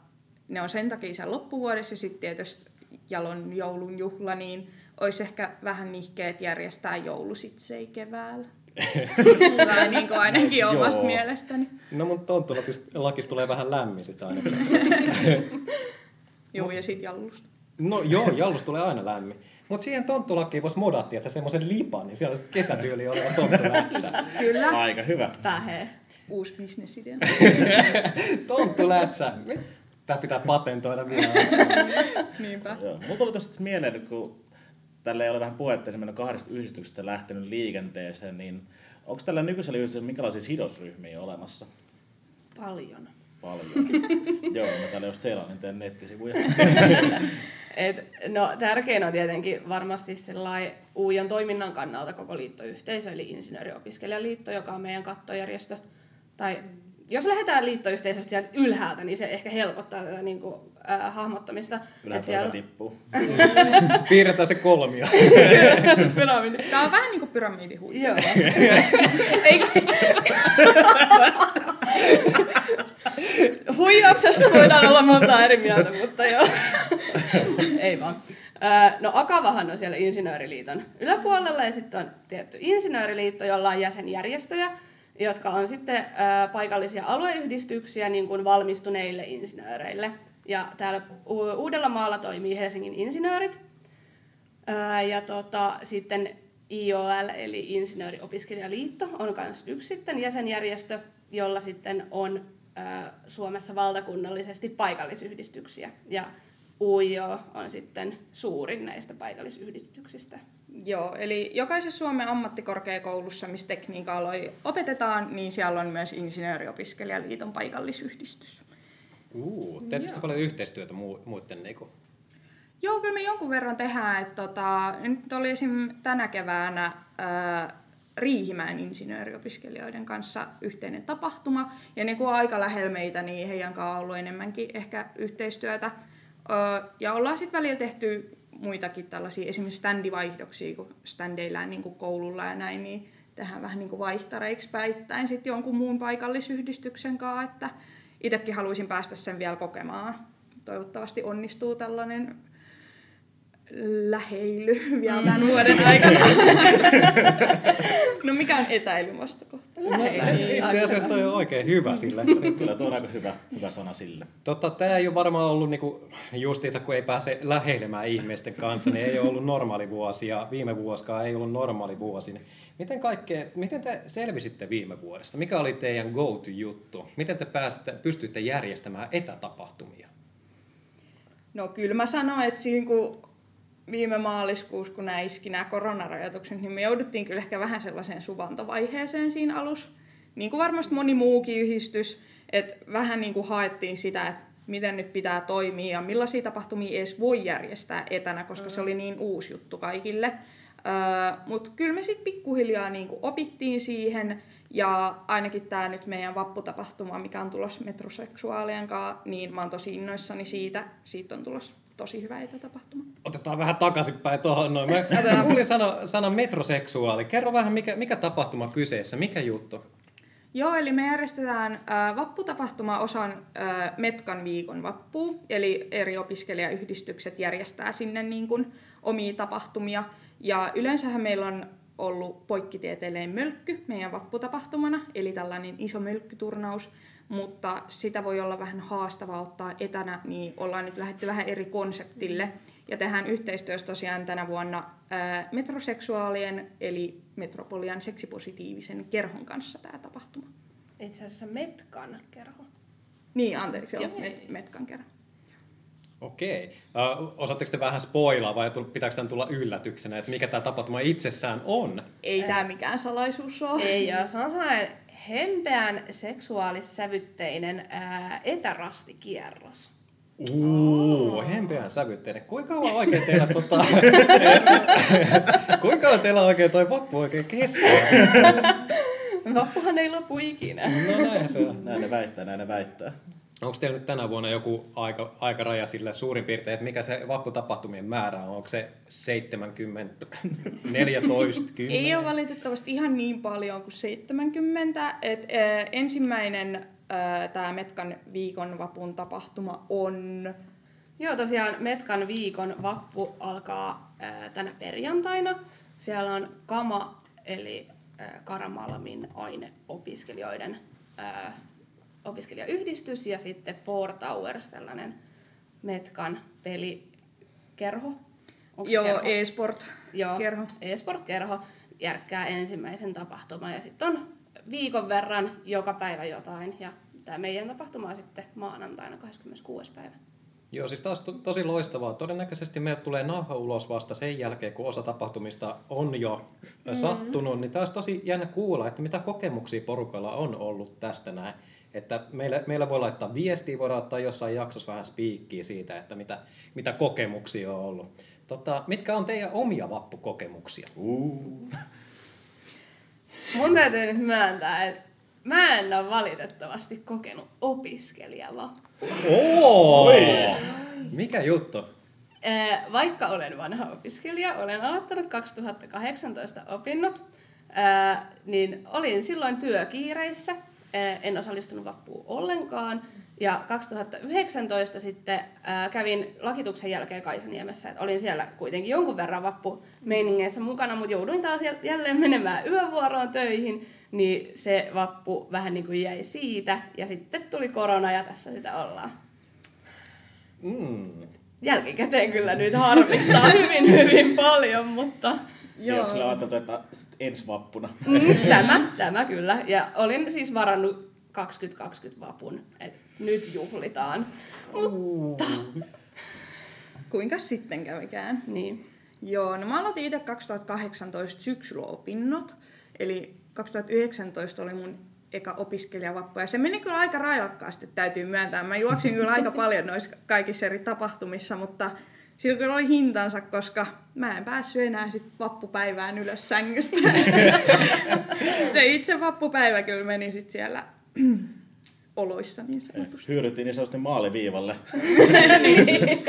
ne on sen takia siellä loppuvuodessa sitten tietysti jalon joulun juhla, niin olisi ehkä vähän nihkeet järjestää joulusitsei keväällä. tai niin kuin ainakin omasta mielestäni. No mun tonttulakis tulee vähän lämmin sitä aina. joo, ja sitten jallusta. No joo, jallus tulee aina lämmin. Mutta siihen tonttulakkiin voisi modatti, että semmoisen lipan, niin siellä olisi kesätyyli oleva tonttulätsä. Kyllä. Aika hyvä. Pähe. Uusi bisnesidea. tonttulätsä. Tämä pitää patentoida vielä. Niinpä. Joo. Mulla tuli tuosta mieleen, kun tällä ei ole vähän puhetta, niin on kahdesta yhdistyksestä lähtenyt liikenteeseen, niin onko tällä nykyisellä yhdistyksellä minkälaisia sidosryhmiä olemassa? Paljon. Paljon. Joo, mä täällä just seilaan teidän nettisivuja. Et, no, tärkein on tietenkin varmasti Uujon toiminnan kannalta koko liittoyhteisö, eli Insinööriopiskelijaliitto, joka on meidän kattojärjestö tai jos lähdetään liittoyhteisöstä sieltä ylhäältä, niin se ehkä helpottaa tätä niin kuin, äh, hahmottamista. Et siellä... tippuu. Piirretään se kolmio. pyramidi. Tää on vähän niinku pyramidihuippu. Joo. Eikö... Huijauksesta voidaan olla monta eri mieltä, mutta joo. Ei vaan. No Akavahan on siellä Insinööriliiton yläpuolella ja sitten on tietty Insinööriliitto, jolla on jäsenjärjestöjä, jotka on sitten paikallisia alueyhdistyksiä niin kuin valmistuneille insinööreille. Ja täällä Uudellamaalla toimii Helsingin insinöörit. Ja tota, sitten IOL eli Insinööriopiskelijaliitto on myös yksi sitten jäsenjärjestö, jolla sitten on Suomessa valtakunnallisesti paikallisyhdistyksiä. Ja UIO on sitten suurin näistä paikallisyhdistyksistä. Joo, eli jokaisessa Suomen ammattikorkeakoulussa, missä tekniikka-aloja opetetaan, niin siellä on myös Insinööriopiskelijaliiton paikallisyhdistys. Uu, teettekö te paljon yhteistyötä muu, muiden niinku? Joo, kyllä me jonkun verran tehdään. Että tota, nyt oli esim. tänä keväänä ää, Riihimäen insinööriopiskelijoiden kanssa yhteinen tapahtuma. Ja ne kun on aika lähellä meitä, niin heidän kanssaan on ollut enemmänkin ehkä yhteistyötä. Ja ollaan sitten välillä tehty muitakin tällaisia esimerkiksi standivaihdoksia, kun standeillään niin koululla ja näin, niin tehdään vähän niin kuin vaihtareiksi päittäin sitten jonkun muun paikallisyhdistyksen kanssa, että itsekin haluaisin päästä sen vielä kokemaan. Toivottavasti onnistuu tällainen läheily vielä tämän vuoden aikana. no mikä on etäilyn vastakohta? Läheily. Itse asiassa toi on oikein hyvä sille. Kyllä tuo on aika hyvä, hyvä sana sille. Totta, tämä ei ole varmaan ollut niinku, justiinsa, kun ei pääse läheilemään ihmisten kanssa, niin ei ole ollut normaali vuosi ja viime vuosikaan ei ollut normaali vuosi. Miten, kaikkea, miten te selvisitte viime vuodesta? Mikä oli teidän go-to-juttu? Miten te pääsitte, pystyitte järjestämään etätapahtumia? No kyllä mä sanoin, että siinä kun viime maaliskuussa, kun nämä iski nämä koronarajoitukset, niin me jouduttiin kyllä ehkä vähän sellaiseen suvantovaiheeseen siinä alussa. Niin kuin varmasti moni muukin yhdistys, että vähän niin kuin haettiin sitä, että miten nyt pitää toimia ja millaisia tapahtumia edes voi järjestää etänä, koska se oli niin uusi juttu kaikille. Öö, Mutta kyllä me sitten pikkuhiljaa niin kuin opittiin siihen ja ainakin tämä nyt meidän vapputapahtuma, mikä on tulossa metroseksuaalien kanssa, niin mä oon tosi innoissani siitä. Siitä on tulossa tosi hyvä etätapahtuma. Otetaan vähän takaisinpäin tuohon noin. Mä kuulin sana, sana metroseksuaali. Kerro vähän, mikä, mikä tapahtuma kyseessä, mikä juttu? Joo, eli me järjestetään äh, vapputapahtuma osan äh, Metkan viikon vappu, eli eri opiskelijayhdistykset järjestää sinne niin kuin, omia tapahtumia. Ja yleensähän meillä on ollut poikkitieteellinen mölkky meidän vapputapahtumana, eli tällainen iso mölkkyturnaus, mutta sitä voi olla vähän haastavaa ottaa etänä, niin ollaan nyt lähdetty vähän eri konseptille. Ja tehdään yhteistyössä tosiaan tänä vuonna ää, metroseksuaalien, eli Metropolian seksipositiivisen kerhon kanssa tämä tapahtuma. Itse asiassa Metkan kerho. Niin, anteeksi, joo, Joo. Met- Metkan kerho. Okei. Uh, osaatteko te vähän spoilaa vai pitääkö tämän tulla yllätyksenä, että mikä tämä tapahtuma itsessään on? Ei tämä mikään salaisuus ole. Ei, joo, se on sellainen hempeän seksuaalissävytteinen ää, etärastikierros. Uuu, hempeän sävytteinen. Kuinka kauan oikein teillä tota... Kuinka kauan teillä oikein toi vappu oikein kestää? Vappuhan ei lopu ikinä. No näin se on. Näin ne väittää, näin ne väittää. Onko teillä nyt tänä vuonna joku aika, aikaraja sille suurin piirtein, että mikä se vapputapahtumien määrä on? Onko se 70, 14, 10? Ei ole valitettavasti ihan niin paljon kuin 70. Et, äh, ensimmäinen äh, tämä Metkan viikon vapun tapahtuma on... Joo, tosiaan Metkan viikon vappu alkaa ää, tänä perjantaina. Siellä on KAMA, eli ää, Karamalmin aineopiskelijoiden ää, opiskelijayhdistys, ja sitten Four Towers, tällainen Metkan pelikerho. Onko se Joo, kerho? e-sport. Joo, kerho. e-sport-kerho järkkää ensimmäisen tapahtuman ja sitten on viikon verran joka päivä jotain. Ja tämä meidän tapahtuma on sitten maanantaina 26. päivä. Joo, siis taas to, tosi loistavaa. Todennäköisesti meiltä tulee nauha ulos vasta sen jälkeen, kun osa tapahtumista on jo mm-hmm. sattunut. Niin taas tosi jännä kuulla, että mitä kokemuksia porukalla on ollut tästä näin. Että meillä, meillä voi laittaa viestiä, voidaan ottaa jossain jaksossa vähän spiikkiä siitä, että mitä, mitä kokemuksia on ollut. Tota, mitkä on teidän omia vappukokemuksia? Uh. Mun täytyy nyt myöntää, että mä en ole valitettavasti kokenut opiskelijavappua. Oo! Mikä juttu? Vaikka olen vanha opiskelija, olen aloittanut 2018 opinnot, niin olin silloin työkiireissä, en osallistunut vappuun ollenkaan. Ja 2019 sitten ää, kävin lakituksen jälkeen Kaisaniemessä, että olin siellä kuitenkin jonkun verran vappumeiningeissä mukana, mutta jouduin taas jäl- jälleen menemään yövuoroon töihin, niin se vappu vähän niin kuin jäi siitä. Ja sitten tuli korona ja tässä sitä ollaan. Mm. Jälkikäteen kyllä nyt harmittaa hyvin hyvin paljon, mutta Joo. Onko sillä ajateltu, että sit ensi vappuna? mm, tämä, tämä kyllä. Ja olin siis varannut 2020 vapun, että nyt juhlitaan. Mutta, Kuinka sitten kävikään? niin. Joo, no mä aloitin itse 2018 syksyllä opinnot, eli 2019 oli mun eka opiskelijavappu, ja se meni kyllä aika railakkaasti, täytyy myöntää. Mä juoksin kyllä aika paljon noissa kaikissa eri tapahtumissa, mutta sillä kyllä oli hintansa, koska mä en päässyt enää sit vappupäivään ylös sängystä. se itse vappupäivä kyllä meni sit siellä oloissa niin sanotusti. Hyödyttiin niin sanotusti maaliviivalle. niin.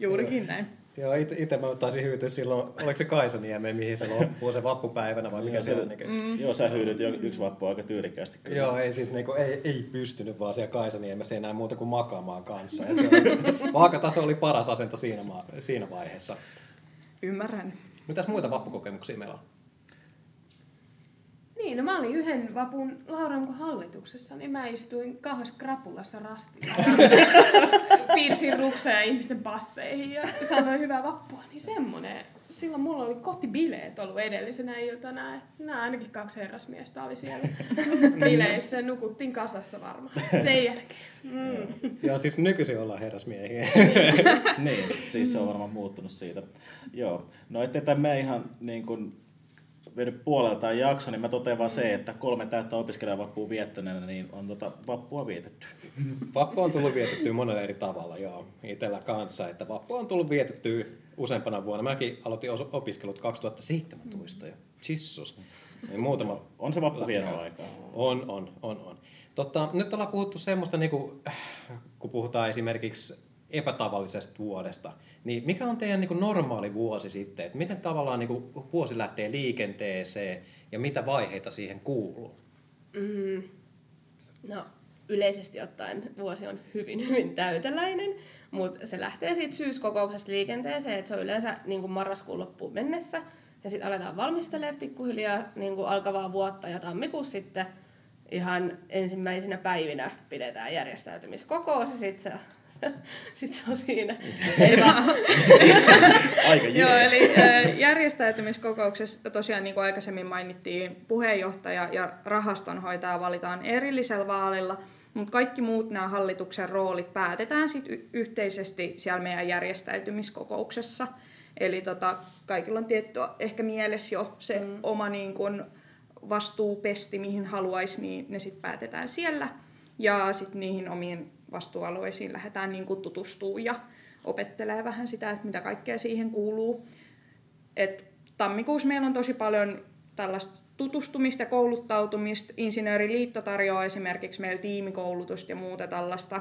Juurikin näin. Joo, itse mä taisin hyytyä silloin, oliko se Kaisaniemeen, mihin se loppuu se vappupäivänä vai mikä Joo, se on? se- Niin, Joo, sä hyydyt jo yksi vappu aika tyylikkäästi. Kyllä. Joo, ei siis niinku, ei, ei pystynyt vaan siellä Kaisaniemessä enää muuta kuin makaamaan kanssa. Et se oli, vaakataso oli paras asento siinä, siinä vaiheessa. Ymmärrän. Mitäs muita vappukokemuksia meillä on? Niin, no mä olin yhden vapun Lauranko hallituksessa, niin mä istuin kauheassa krapulassa rastilla. Piirsin rukseja ihmisten passeihin ja sanoin hyvää vappua. Niin semmonen. Silloin mulla oli kotibileet ollut edellisenä iltana. että Nämä ainakin kaksi herrasmiestä oli siellä bileissä. Nukuttiin kasassa varmaan. Sen jälkeen. Mm. Joo, siis nykyisin ollaan herrasmiehiä. niin, siis se on varmaan muuttunut siitä. Joo, no ettei tämä ihan niin kuin vienyt puoleltaan jakso, niin mä totean vaan se, että kolme täyttä opiskelijavappua viettäneenä, niin on tota vappua vietetty. Vappu on tullut vietettyä monella eri tavalla, joo. Itellä kanssa, että vappu on tullut vietettyä useampana vuonna. Mäkin aloitin opiskelut 2017 jo. Jissus. Niin muutama On se vappu hienoa aikaa. On, on, on, on. Totta, nyt ollaan puhuttu semmoista, niin kuin, kun puhutaan esimerkiksi epätavallisesta vuodesta, niin mikä on teidän niin kuin normaali vuosi sitten? Että miten tavallaan niin kuin vuosi lähtee liikenteeseen ja mitä vaiheita siihen kuuluu? Mm, no, yleisesti ottaen vuosi on hyvin, hyvin täyteläinen, mutta se lähtee siitä syyskokouksesta liikenteeseen, että se on yleensä niin kuin marraskuun loppuun mennessä, ja sitten aletaan valmistelemaan pikkuhiljaa niin kuin alkavaa vuotta, ja tammikuussa sitten ihan ensimmäisinä päivinä pidetään järjestäytymiskokous, ja sitten se, sit se on siinä. Ei vaan, Aika Joo, eli järjestäytymiskokouksessa tosiaan niin kuin aikaisemmin mainittiin, puheenjohtaja ja rahastonhoitaja valitaan erillisellä vaalilla, mutta kaikki muut nämä hallituksen roolit päätetään sit y- yhteisesti siellä meidän järjestäytymiskokouksessa. Eli tota, kaikilla on tietty ehkä mielessä jo se mm. oma niin kun, vastuupesti, mihin haluaisi, niin ne sitten päätetään siellä. Ja sitten niihin omiin vastuualueisiin lähdetään niin kuin tutustuu ja opettelee vähän sitä, että mitä kaikkea siihen kuuluu. Et tammikuussa meillä on tosi paljon tällaista tutustumista ja kouluttautumista. Insinööriliitto tarjoaa esimerkiksi meillä tiimikoulutusta ja muuta tällaista,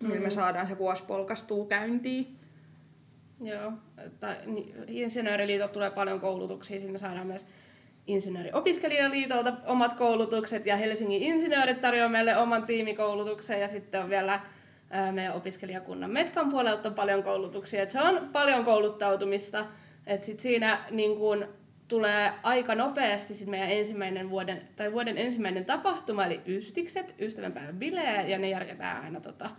mm. millä me saadaan se vuosi polkastuu käyntiin. Joo, tai Insinööriliitolta tulee paljon koulutuksia, sitten me saadaan myös Insinööriopiskelijaliitolta omat koulutukset ja Helsingin insinöörit tarjoaa meille oman tiimikoulutuksen ja sitten on vielä meidän opiskelijakunnan Metkan puolelta on paljon koulutuksia. Et se on paljon kouluttautumista, että sit siinä niin kun, tulee aika nopeasti sit meidän ensimmäinen vuoden, tai vuoden ensimmäinen tapahtuma, eli Ystikset, ystävänpäivän bileä, ja ne järjestetään aina tota,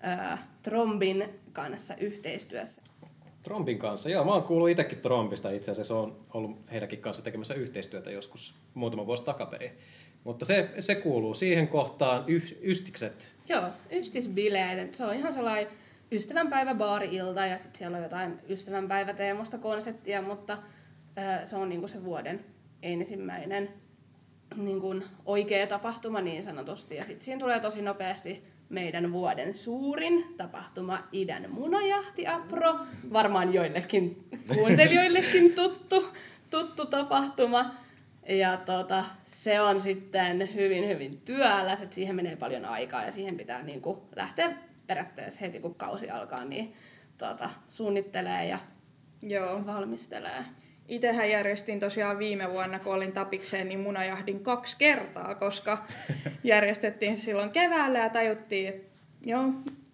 ää, Trombin kanssa yhteistyössä. Trompin kanssa, joo, mä oon kuullut itsekin Trompista itse asiassa, on ollut heidänkin kanssa tekemässä yhteistyötä joskus muutama vuosi takaperin. Mutta se, se kuuluu siihen kohtaan y- ystikset. Joo, ystisbileet. et Se on ihan sellainen ystävänpäivä baari-ilta ja sitten siellä on jotain ystävänpäiväteemasta konseptia, mutta ö, se on niinku se vuoden ensimmäinen niinku oikea tapahtuma niin sanotusti. Ja sitten siinä tulee tosi nopeasti meidän vuoden suurin tapahtuma idän munajahti Apro. Varmaan joillekin kuuntelijoillekin tuttu, tuttu tapahtuma. Ja tota, se on sitten hyvin, hyvin työläs, että siihen menee paljon aikaa ja siihen pitää niin kuin lähteä periaatteessa heti kun kausi alkaa, niin tota, suunnittelee ja Joo. valmistelee. Itsehän järjestin tosiaan viime vuonna, kun olin tapikseen, niin munajahdin kaksi kertaa, koska järjestettiin silloin keväällä ja tajuttiin, että joo,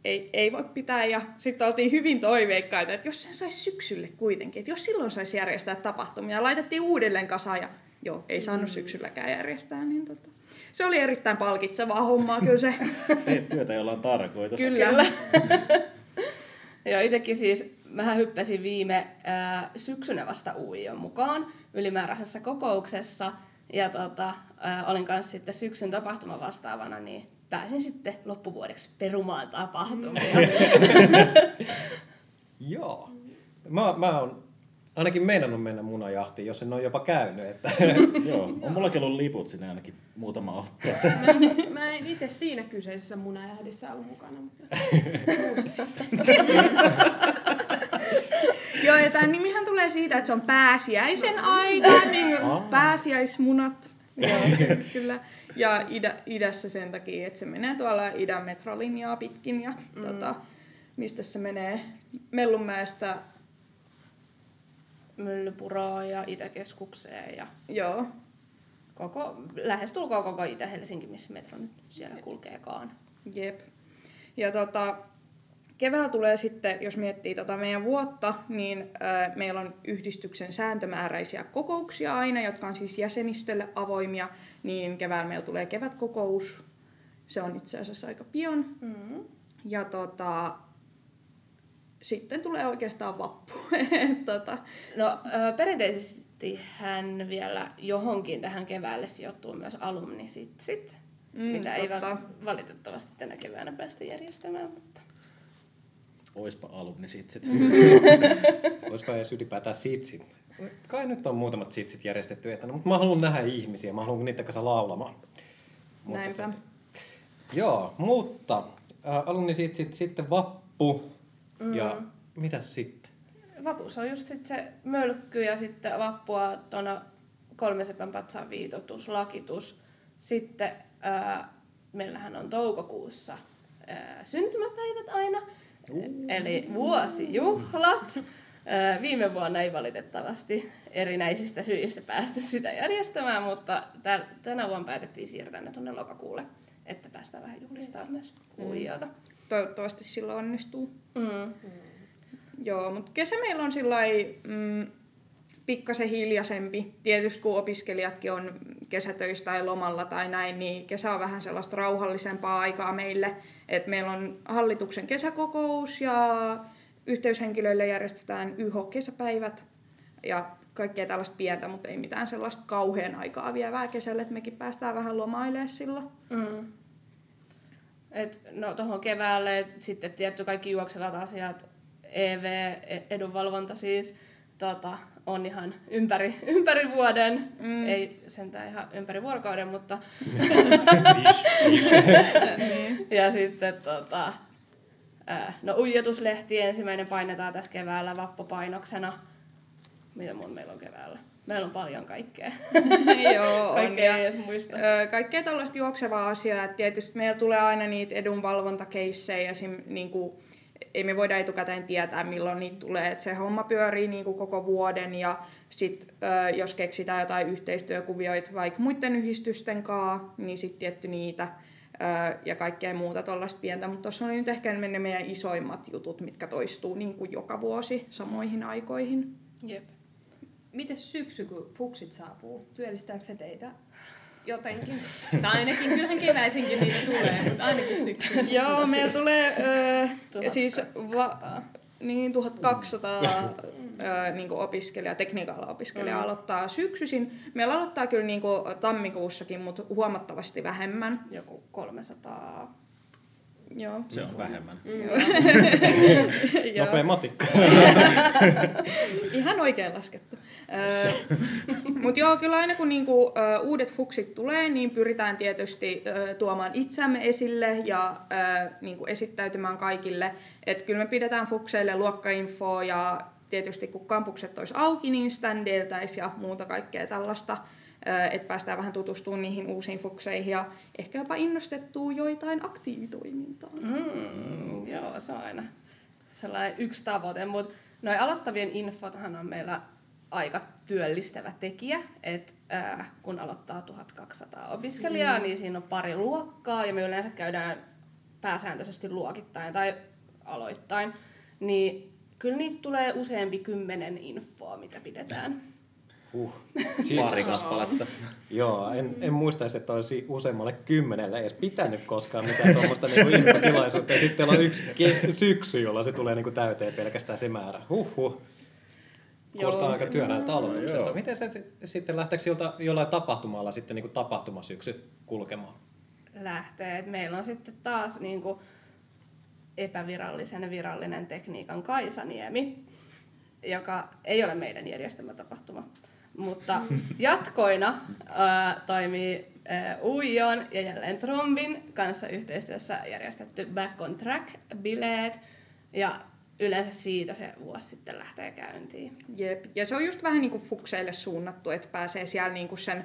ei, ei voi pitää. Ja sitten oltiin hyvin toiveikkaita, että jos sen saisi syksylle kuitenkin, että jos silloin saisi järjestää tapahtumia. Laitettiin uudelleen kasaan ja joo, ei saanut syksylläkään järjestää. Niin tota. Se oli erittäin palkitsevaa hommaa kyllä se. Teet työtä, jolla on tarkoitus. Kyllä. Kyllä. Joo, itsekin siis, mähän hyppäsin viime ää, syksynä vasta UIOn mukaan ylimääräisessä kokouksessa. Ja tota, ää, olin kanssa sitten syksyn tapahtuma vastaavana, niin pääsin sitten loppuvuodeksi perumaan tapahtumia. Joo. Mä, mä on, ainakin meidän on mennä munajahtiin, jos en ole jopa käynyt. Että, Joo, on mullakin ollut liput sinne ainakin muutama otteeseen. Mä, en- mä en itse siinä kyseisessä munajahdissa ollut mukana, mutta Joo, ja tämän nimihän tulee siitä, että se on pääsiäisen aika, niin kuin pääsiäismunat. Joo, kyllä. Ja idä, idässä sen takia, että se menee tuolla idän metrolinjaa pitkin ja mm. tota, mistä se menee Mellunmäestä, Myllypuroa ja Itäkeskukseen ja joo, koko, lähestulkoon koko Itä-Helsinki, missä metro nyt siellä kulkeekaan. jep. Ja tota, keväällä tulee sitten, jos miettii tota meidän vuotta, niin ö, meillä on yhdistyksen sääntömääräisiä kokouksia aina, jotka on siis jäsenistölle avoimia, niin keväällä meillä tulee kevätkokous. Se on itse asiassa aika pian. Mm. Ja tota, sitten tulee oikeastaan vappu. Tota, No perinteisesti hän vielä johonkin tähän keväälle sijoittuu myös alumnisitsit, Mm, mm, mitä ei totta. val- valitettavasti tänä keväänä päästä järjestämään. Mutta... Oispa alumnisitsit. Olisipa edes ylipäätään sitsit. Kai nyt on muutamat sitsit järjestetty etänä, mutta mä haluan nähdä ihmisiä, mä haluan niiden kanssa laulamaan. Mutta näinpä. tota, Joo, mutta äh, alumnisitsit, sitten vappu mm. ja mitäs sitten? Vapussa on just sit se mölkky ja sitten vappua tuona kolmesepän patsaan viitotus, lakitus. Sitten ää, meillähän on toukokuussa ää, syntymäpäivät aina, eli vuosijuhlat. Viime vuonna ei valitettavasti erinäisistä syistä päästä sitä järjestämään, mutta tä- tänä vuonna päätettiin siirtää ne tuonne lokakuulle, että päästään vähän juhlistamaan myös uijoita. Toivottavasti silloin onnistuu. Mm. Joo, mutta kesä meillä on sillä mm, pikkasen hiljaisempi. Tietysti kun opiskelijatkin on kesätöissä tai lomalla tai näin, niin kesä on vähän sellaista rauhallisempaa aikaa meille. Et meillä on hallituksen kesäkokous ja yhteyshenkilöille järjestetään YH-kesäpäivät ja kaikkea tällaista pientä, mutta ei mitään sellaista kauhean aikaa vievää kesälle, että mekin päästään vähän lomailemaan silloin. Mm. Et, no tuohon keväälle et sitten tietty kaikki juoksevat asiat, EV, e- edunvalvonta siis, tota, on ihan ympäri, ympäri vuoden. Mm. Ei sentään ihan ympäri vuorokauden, mutta... ja sitten tota, no uijotuslehti ensimmäinen painetaan tässä keväällä vappupainoksena. Mitä muun meillä on keväällä? Meillä on paljon kaikkea. Joo, on. kaikkea ei edes muista. Kaikkea tällaista juoksevaa asiaa. että Tietysti meillä tulee aina niitä edunvalvontakeissejä. Esim, niin kuin, ei me voida etukäteen tietää, milloin niitä tulee. Et se homma pyörii niin kuin koko vuoden. Ja sit, ö, jos keksitään jotain yhteistyökuvioita vaikka muiden yhdistysten kanssa, niin sitten tietty niitä. Ja kaikkea muuta tuollaista pientä. Mutta tuossa oli nyt ehkä ne meidän isoimmat jutut, mitkä toistuu niin kuin joka vuosi samoihin aikoihin. Jep. miten syksy, kun fuksit saapuu? Työllistääkö se teitä jotenkin? Tai ainakin, kyllähän keväisinkin niitä tulee, mutta ainakin syksyllä. Joo, meillä tulee ö, siis va, 1200. niin 1200 ö, niin kuin opiskelija, tekniikalla opiskelija Mm. aloittaa syksyisin. Meillä aloittaa kyllä niin kuin tammikuussakin, mutta huomattavasti vähemmän. Joku 300. Joo. Se on vähemmän. Joo. Nopea matikka. Ihan oikein laskettu. Mutta joo, kyllä aina kun niinku, uudet fuksit tulee, niin pyritään tietysti tuomaan itseämme esille ja niinku esittäytymään kaikille. Et kyllä me pidetään fukseille luokkainfoa ja tietysti kun kampukset olisi auki, niin standeiltäisi ja muuta kaikkea tällaista. Että päästään vähän tutustumaan niihin uusiin fukseihin ja ehkä jopa innostettua joitain aktiivitoimintaa. Mm, joo, se on aina sellainen yksi tavoite, mutta noin aloittavien infothan on meillä aika työllistävä tekijä, että äh, kun aloittaa 1200 opiskelijaa, mm. niin siinä on pari luokkaa ja me yleensä käydään pääsääntöisesti luokittain tai aloittain, niin kyllä niitä tulee useampi kymmenen infoa, mitä pidetään. Huh. Siis, Pari kappaletta. Joo, en, en muistaisi, että olisi useammalle kymmenelle edes pitänyt koskaan mitään tuommoista niinku infotilaisuutta. Ja sitten on yksi ke- syksy, jolla se tulee niinku täyteen pelkästään se määrä. Huhhuh. Kuulostaa aika työnäältä aloitukselta. Joo. Miten se si- sitten lähteekö jolta, jollain tapahtumalla sitten niinku tapahtumasyksy kulkemaan? lähtee. Et meillä on sitten taas niin kuin epävirallisen ja virallinen tekniikan Kaisaniemi, joka ei ole meidän järjestämä tapahtuma. Mutta jatkoina ää, toimii Uijon ja jälleen Trombin kanssa yhteistyössä järjestetty Back on Track-bileet. Ja yleensä siitä se vuosi sitten lähtee käyntiin. Jep. Ja se on just vähän niin kuin fukseille suunnattu, että pääsee siellä niin kuin sen,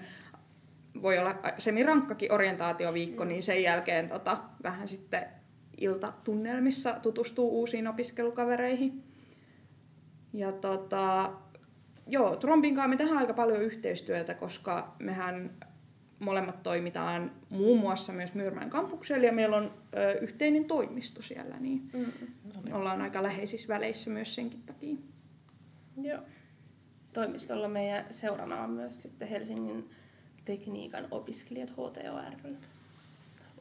voi olla semirankkakin orientaatioviikko, niin sen jälkeen tota, vähän sitten iltatunnelmissa tutustuu uusiin opiskelukavereihin. Ja tota, joo, Trombin kanssa me tehdään aika paljon yhteistyötä, koska mehän molemmat toimitaan muun muassa myös Myyrmän kampuksella ja meillä on ö, yhteinen toimisto siellä, niin Mm. ollaan aika läheisissä väleissä myös senkin takia. Joo. Toimistolla meidän seurana on myös sitten Helsingin tekniikan opiskelijat HTOR.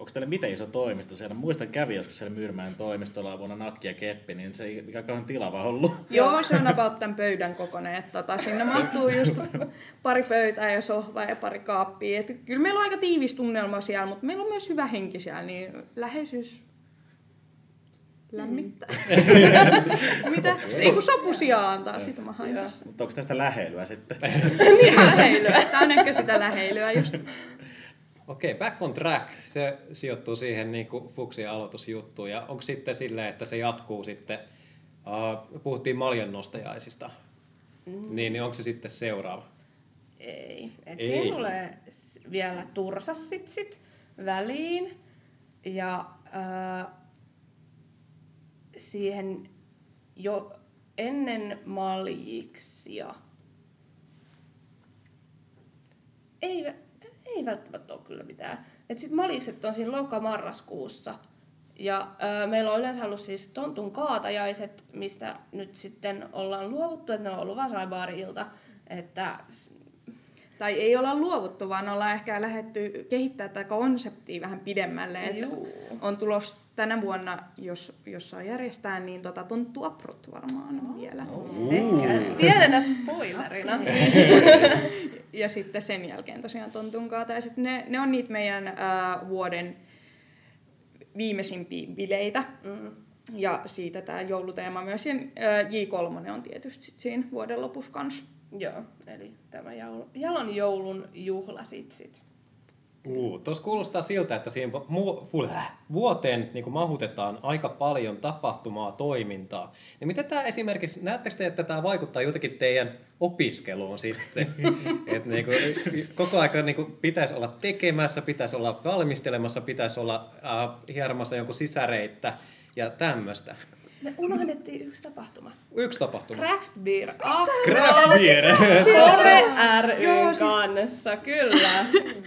Onko teillä miten iso toimisto siellä? Muistan kävi joskus siellä Myyrmäen toimistolla vuonna Nakki ja Keppi, niin se ei mikä kauhean tilava ollut. Joo, se on about tämän pöydän kokoinen. Että tota, sinne mahtuu just pari pöytää ja sohvaa ja pari kaappia. Et kyllä meillä on aika tiivis tunnelma siellä, mutta meillä on myös hyvä henki siellä, niin läheisyys lämmittää. Mitä? Ei kun sopusia antaa, sitä mä hain tässä. Mutta onko tästä läheilyä sitten? Niin läheilyä. Tää on ehkä sitä läheilyä just. Okei, Back on Track, se sijoittuu siihen niin kuin Fuksien aloitusjuttuun. Ja onko sitten silleen, että se jatkuu sitten, uh, puhuttiin maljannostajaisista, mm. niin, niin onko se sitten seuraava? Ei. Et Ei. Siinä tulee vielä tursassitsit väliin ja äh, siihen jo ennen maljiksia. Ei, ei välttämättä ole kyllä mitään. Et sit maljikset on siinä loka-marraskuussa. Ja ö, meillä on yleensä ollut siis tontun kaatajaiset, mistä nyt sitten ollaan luovuttu, että ne on ollut vaan baari-ilta. Että Tai ei olla luovuttu, vaan ollaan ehkä lähdetty kehittää tätä konseptia vähän pidemmälle. Että on tulos tänä vuonna, jos, jos saa järjestää, niin tota, tonttu aprot varmaan oh. vielä. Ehkä pienenä spoilerina. Ja sitten sen jälkeen tosiaan tontun kaata. Ja sitten ne, ne on niitä meidän äh, vuoden viimeisimpiä bileitä. Mm. Ja siitä tämä jouluteema myös. Ja äh, J3 on tietysti sit siinä vuoden lopussa kanssa. Joo, eli tämä joulu, jalon joulun juhlasitsit. Uh, Tuossa kuulostaa siltä, että siihen vuh- vuoteen niin kuin mahutetaan aika paljon tapahtumaa, toimintaa. Ja miten tämä esimerkiksi, näettekö te, että tämä vaikuttaa jotenkin teidän opiskeluun sitten? että niin kuin, koko aika niin kuin, pitäisi olla tekemässä, pitäisi olla valmistelemassa, pitäisi olla äh, hieromassa jonkun sisäreittä ja tämmöistä. Me unohdettiin yksi tapahtuma. Yksi tapahtuma. Craft Beer Craft beer. Pore ry kanssa, kyllä.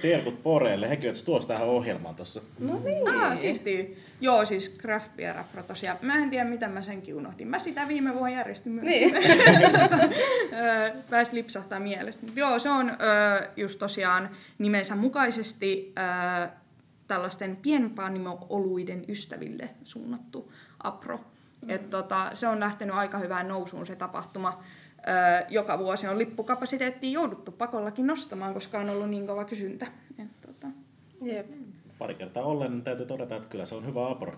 Terkut Poreelle, hekin ottaisi tuossa tähän ohjelmaan tuossa. No niin. Ah, siistiä. Joo, siis Craft Beer Afro tosiaan. Mä en tiedä, mitä mä senkin unohdin. Mä sitä viime vuonna järjestin myös. Niin. Ö, Pääsi lipsahtaa mielestä. Mut Joo, se on ö, just tosiaan nimensä mukaisesti ö, tällaisten pienpanimo-oluiden ystäville suunnattu apro. Mm. Et tota, se on lähtenyt aika hyvään nousuun se tapahtuma. Ö, joka vuosi on lippukapasiteettia jouduttu pakollakin nostamaan, koska on ollut niin kova kysyntä. Et, tota, Jep. Pari kertaa ollen niin täytyy todeta, että kyllä se on hyvä apro.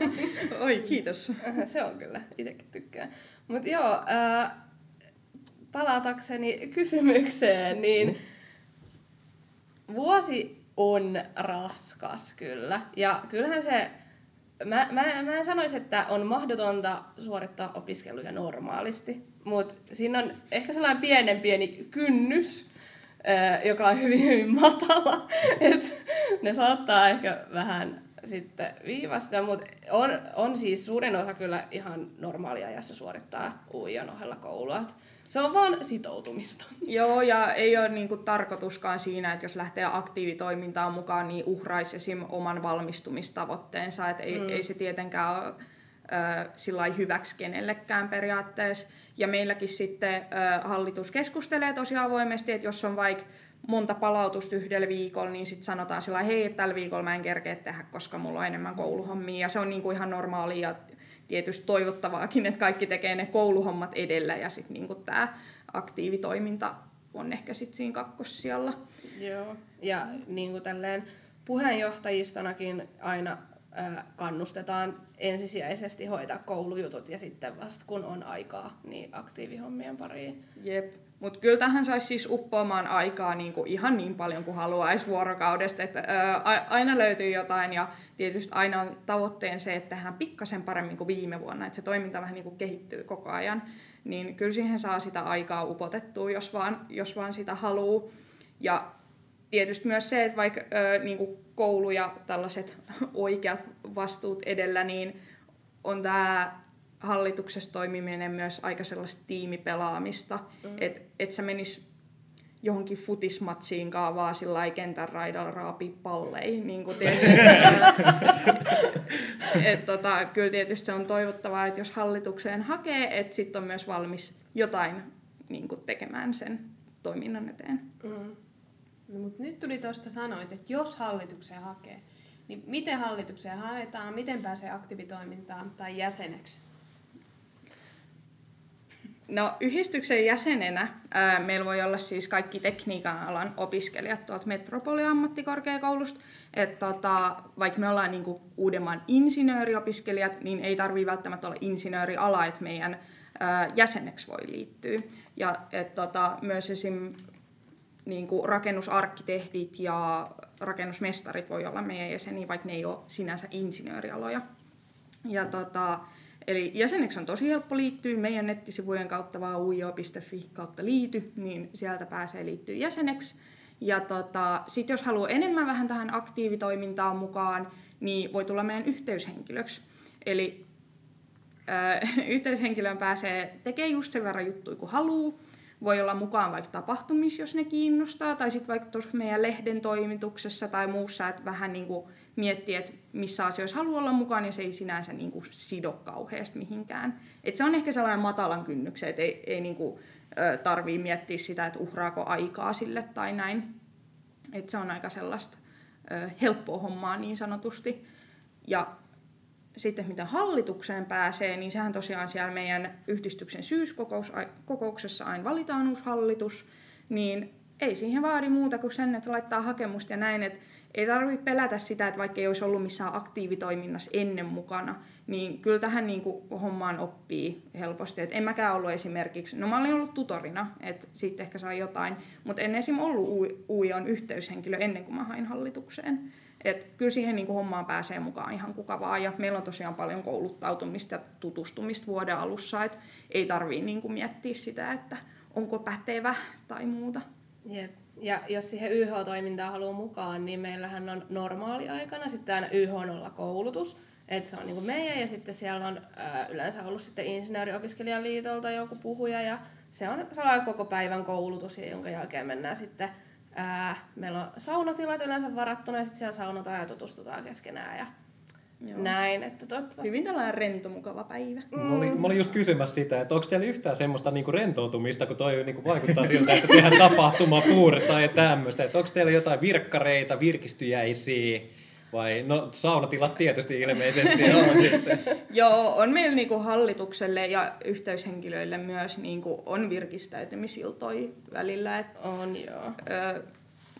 oi, kiitos. Se on kyllä, itsekin tykkään. Mutta joo, ää, palatakseni kysymykseen, niin vuosi on raskas kyllä. Ja kyllähän se, mä, mä, mä en sanoisi, että on mahdotonta suorittaa opiskeluja normaalisti, mutta siinä on ehkä sellainen pienen pieni kynnys, joka on hyvin, hyvin matala. Et ne saattaa ehkä vähän sitten viivasta, mutta on, on siis suurin osa kyllä ihan normaaliajassa suorittaa uijan ohella koulua. Se on vaan sitoutumista. Joo, ja ei ole niinku tarkoituskaan siinä, että jos lähtee aktiivitoimintaan mukaan, niin uhraisi esim. oman valmistumistavoitteensa. Et ei, mm. ei se tietenkään ole sillä hyväksi kenellekään periaatteessa. Ja meilläkin sitten ö, hallitus keskustelee tosiaan avoimesti, että jos on vaikka monta palautusta yhdellä viikolla, niin sitten sanotaan sillä hei, että tällä viikolla mä en kerkeä tehdä, koska mulla on enemmän kouluhommia. Ja se on niinku ihan normaalia ja tietysti toivottavaakin, että kaikki tekee ne kouluhommat edellä ja sitten niinku tämä aktiivitoiminta on ehkä sitten siinä kakkossijalla. Joo, ja niin kuin tälleen puheenjohtajistonakin aina kannustetaan ensisijaisesti hoitaa koulujutut ja sitten vasta kun on aikaa, niin aktiivihommien pariin. Jep. Mutta kyllä tähän saisi siis uppoamaan aikaa niin kuin ihan niin paljon kuin haluaisi vuorokaudesta. Että, ää, aina löytyy jotain ja tietysti aina on tavoitteen se, että tehdään pikkasen paremmin kuin viime vuonna. Että se toiminta vähän niin kuin kehittyy koko ajan. Niin kyllä siihen saa sitä aikaa upotettua, jos vaan, jos vaan sitä haluaa. Ja tietysti myös se, että vaikka ää, niin kuin koulu ja tällaiset oikeat vastuut edellä, niin on tämä hallituksessa toimiminen myös aika sellaista tiimipelaamista, mm. että et sä menis johonkin futismatsiin vaan sillä kentän raidalla raapi palleihin. Niin kuin et tota, kyllä tietysti se on toivottavaa, että jos hallitukseen hakee, että sitten on myös valmis jotain niin kuin tekemään sen toiminnan eteen. Mm. No, mutta nyt tuli tuosta sanoit, että jos hallitukseen hakee, niin miten hallitukseen haetaan, miten pääsee aktiivitoimintaan tai jäseneksi? No yhdistyksen jäsenenä ää, meillä voi olla siis kaikki tekniikan alan opiskelijat tuolta Metropolia-ammattikorkeakoulusta. Et tota, vaikka me ollaan niinku Uudenmaan insinööriopiskelijat, niin ei tarvitse välttämättä olla insinööriala, että meidän ää, jäseneksi voi liittyä. Ja et tota, myös esim niin kuin rakennusarkkitehdit ja rakennusmestarit voi olla meidän jäseniä, vaikka ne ei ole sinänsä insinöörialoja. Ja tota, eli jäseneksi on tosi helppo liittyä meidän nettisivujen kautta vaan uio.fi kautta liity, niin sieltä pääsee liittyä jäseneksi. Ja tota, sitten jos haluaa enemmän vähän tähän aktiivitoimintaan mukaan, niin voi tulla meidän yhteyshenkilöksi. Eli äh, yhteyshenkilöön pääsee tekemään just sen verran juttuja kuin haluaa, voi olla mukaan vaikka tapahtumissa, jos ne kiinnostaa, tai sitten vaikka tuossa meidän lehden toimituksessa tai muussa, että vähän niin kuin miettiä, että missä asioissa haluaa olla mukaan, ja se ei sinänsä niin kuin sido kauheasti mihinkään. Et se on ehkä sellainen matalan kynnyksen, että ei, ei niin kuin, tarvii miettiä sitä, että uhraako aikaa sille tai näin. Et se on aika sellaista helppoa hommaa niin sanotusti. Ja sitten mitä hallitukseen pääsee, niin sehän tosiaan siellä meidän yhdistyksen syyskokouksessa aina valitaan uusi hallitus, niin ei siihen vaadi muuta kuin sen, että laittaa hakemusta ja näin, että ei tarvitse pelätä sitä, että vaikka ei olisi ollut missään aktiivitoiminnassa ennen mukana, niin kyllä tähän niin kuin hommaan oppii helposti. Et en mäkään ollut esimerkiksi, no mä olin ollut tutorina, että siitä ehkä sai jotain, mutta en esim. ollut UIOn yhteyshenkilö ennen kuin mä hain hallitukseen. Et kyllä siihen niin kuin hommaan pääsee mukaan ihan kuka vaan. Ja meillä on tosiaan paljon kouluttautumista ja tutustumista vuoden alussa, että ei tarvii niin kuin miettiä sitä, että onko pätevä tai muuta. Jep. Ja jos siihen YH-toimintaan haluaa mukaan, niin meillähän on normaaliaikana sitten aina YH-0-koulutus. Että se on niin kuin meidän ja sitten siellä on ää, yleensä ollut sitten insinööriopiskelijaliitolta joku puhuja ja se on sellainen koko päivän koulutus, jonka jälkeen mennään sitten Ää, meillä on saunatilat yleensä varattuna ja sitten siellä saunotaan ja tutustutaan keskenään ja Joo. näin. Että toivottavasti... Hyvin tällainen rento, mukava päivä. Mm. Mä, olin, mä olin just kysymässä sitä, että onko teillä yhtään semmoista niinku rentoutumista, kun toi niinku vaikuttaa siltä, että tehdään tapahtuma, puurta ja tämmöistä. Että onko teillä jotain virkkareita, virkistyjäisiä, vai, no saunatilat tietysti ilmeisesti on sitten. Joo, on meillä niinku hallitukselle ja yhteyshenkilöille myös niinku on virkistäytymisiltoja välillä. Et, on joo. Ö,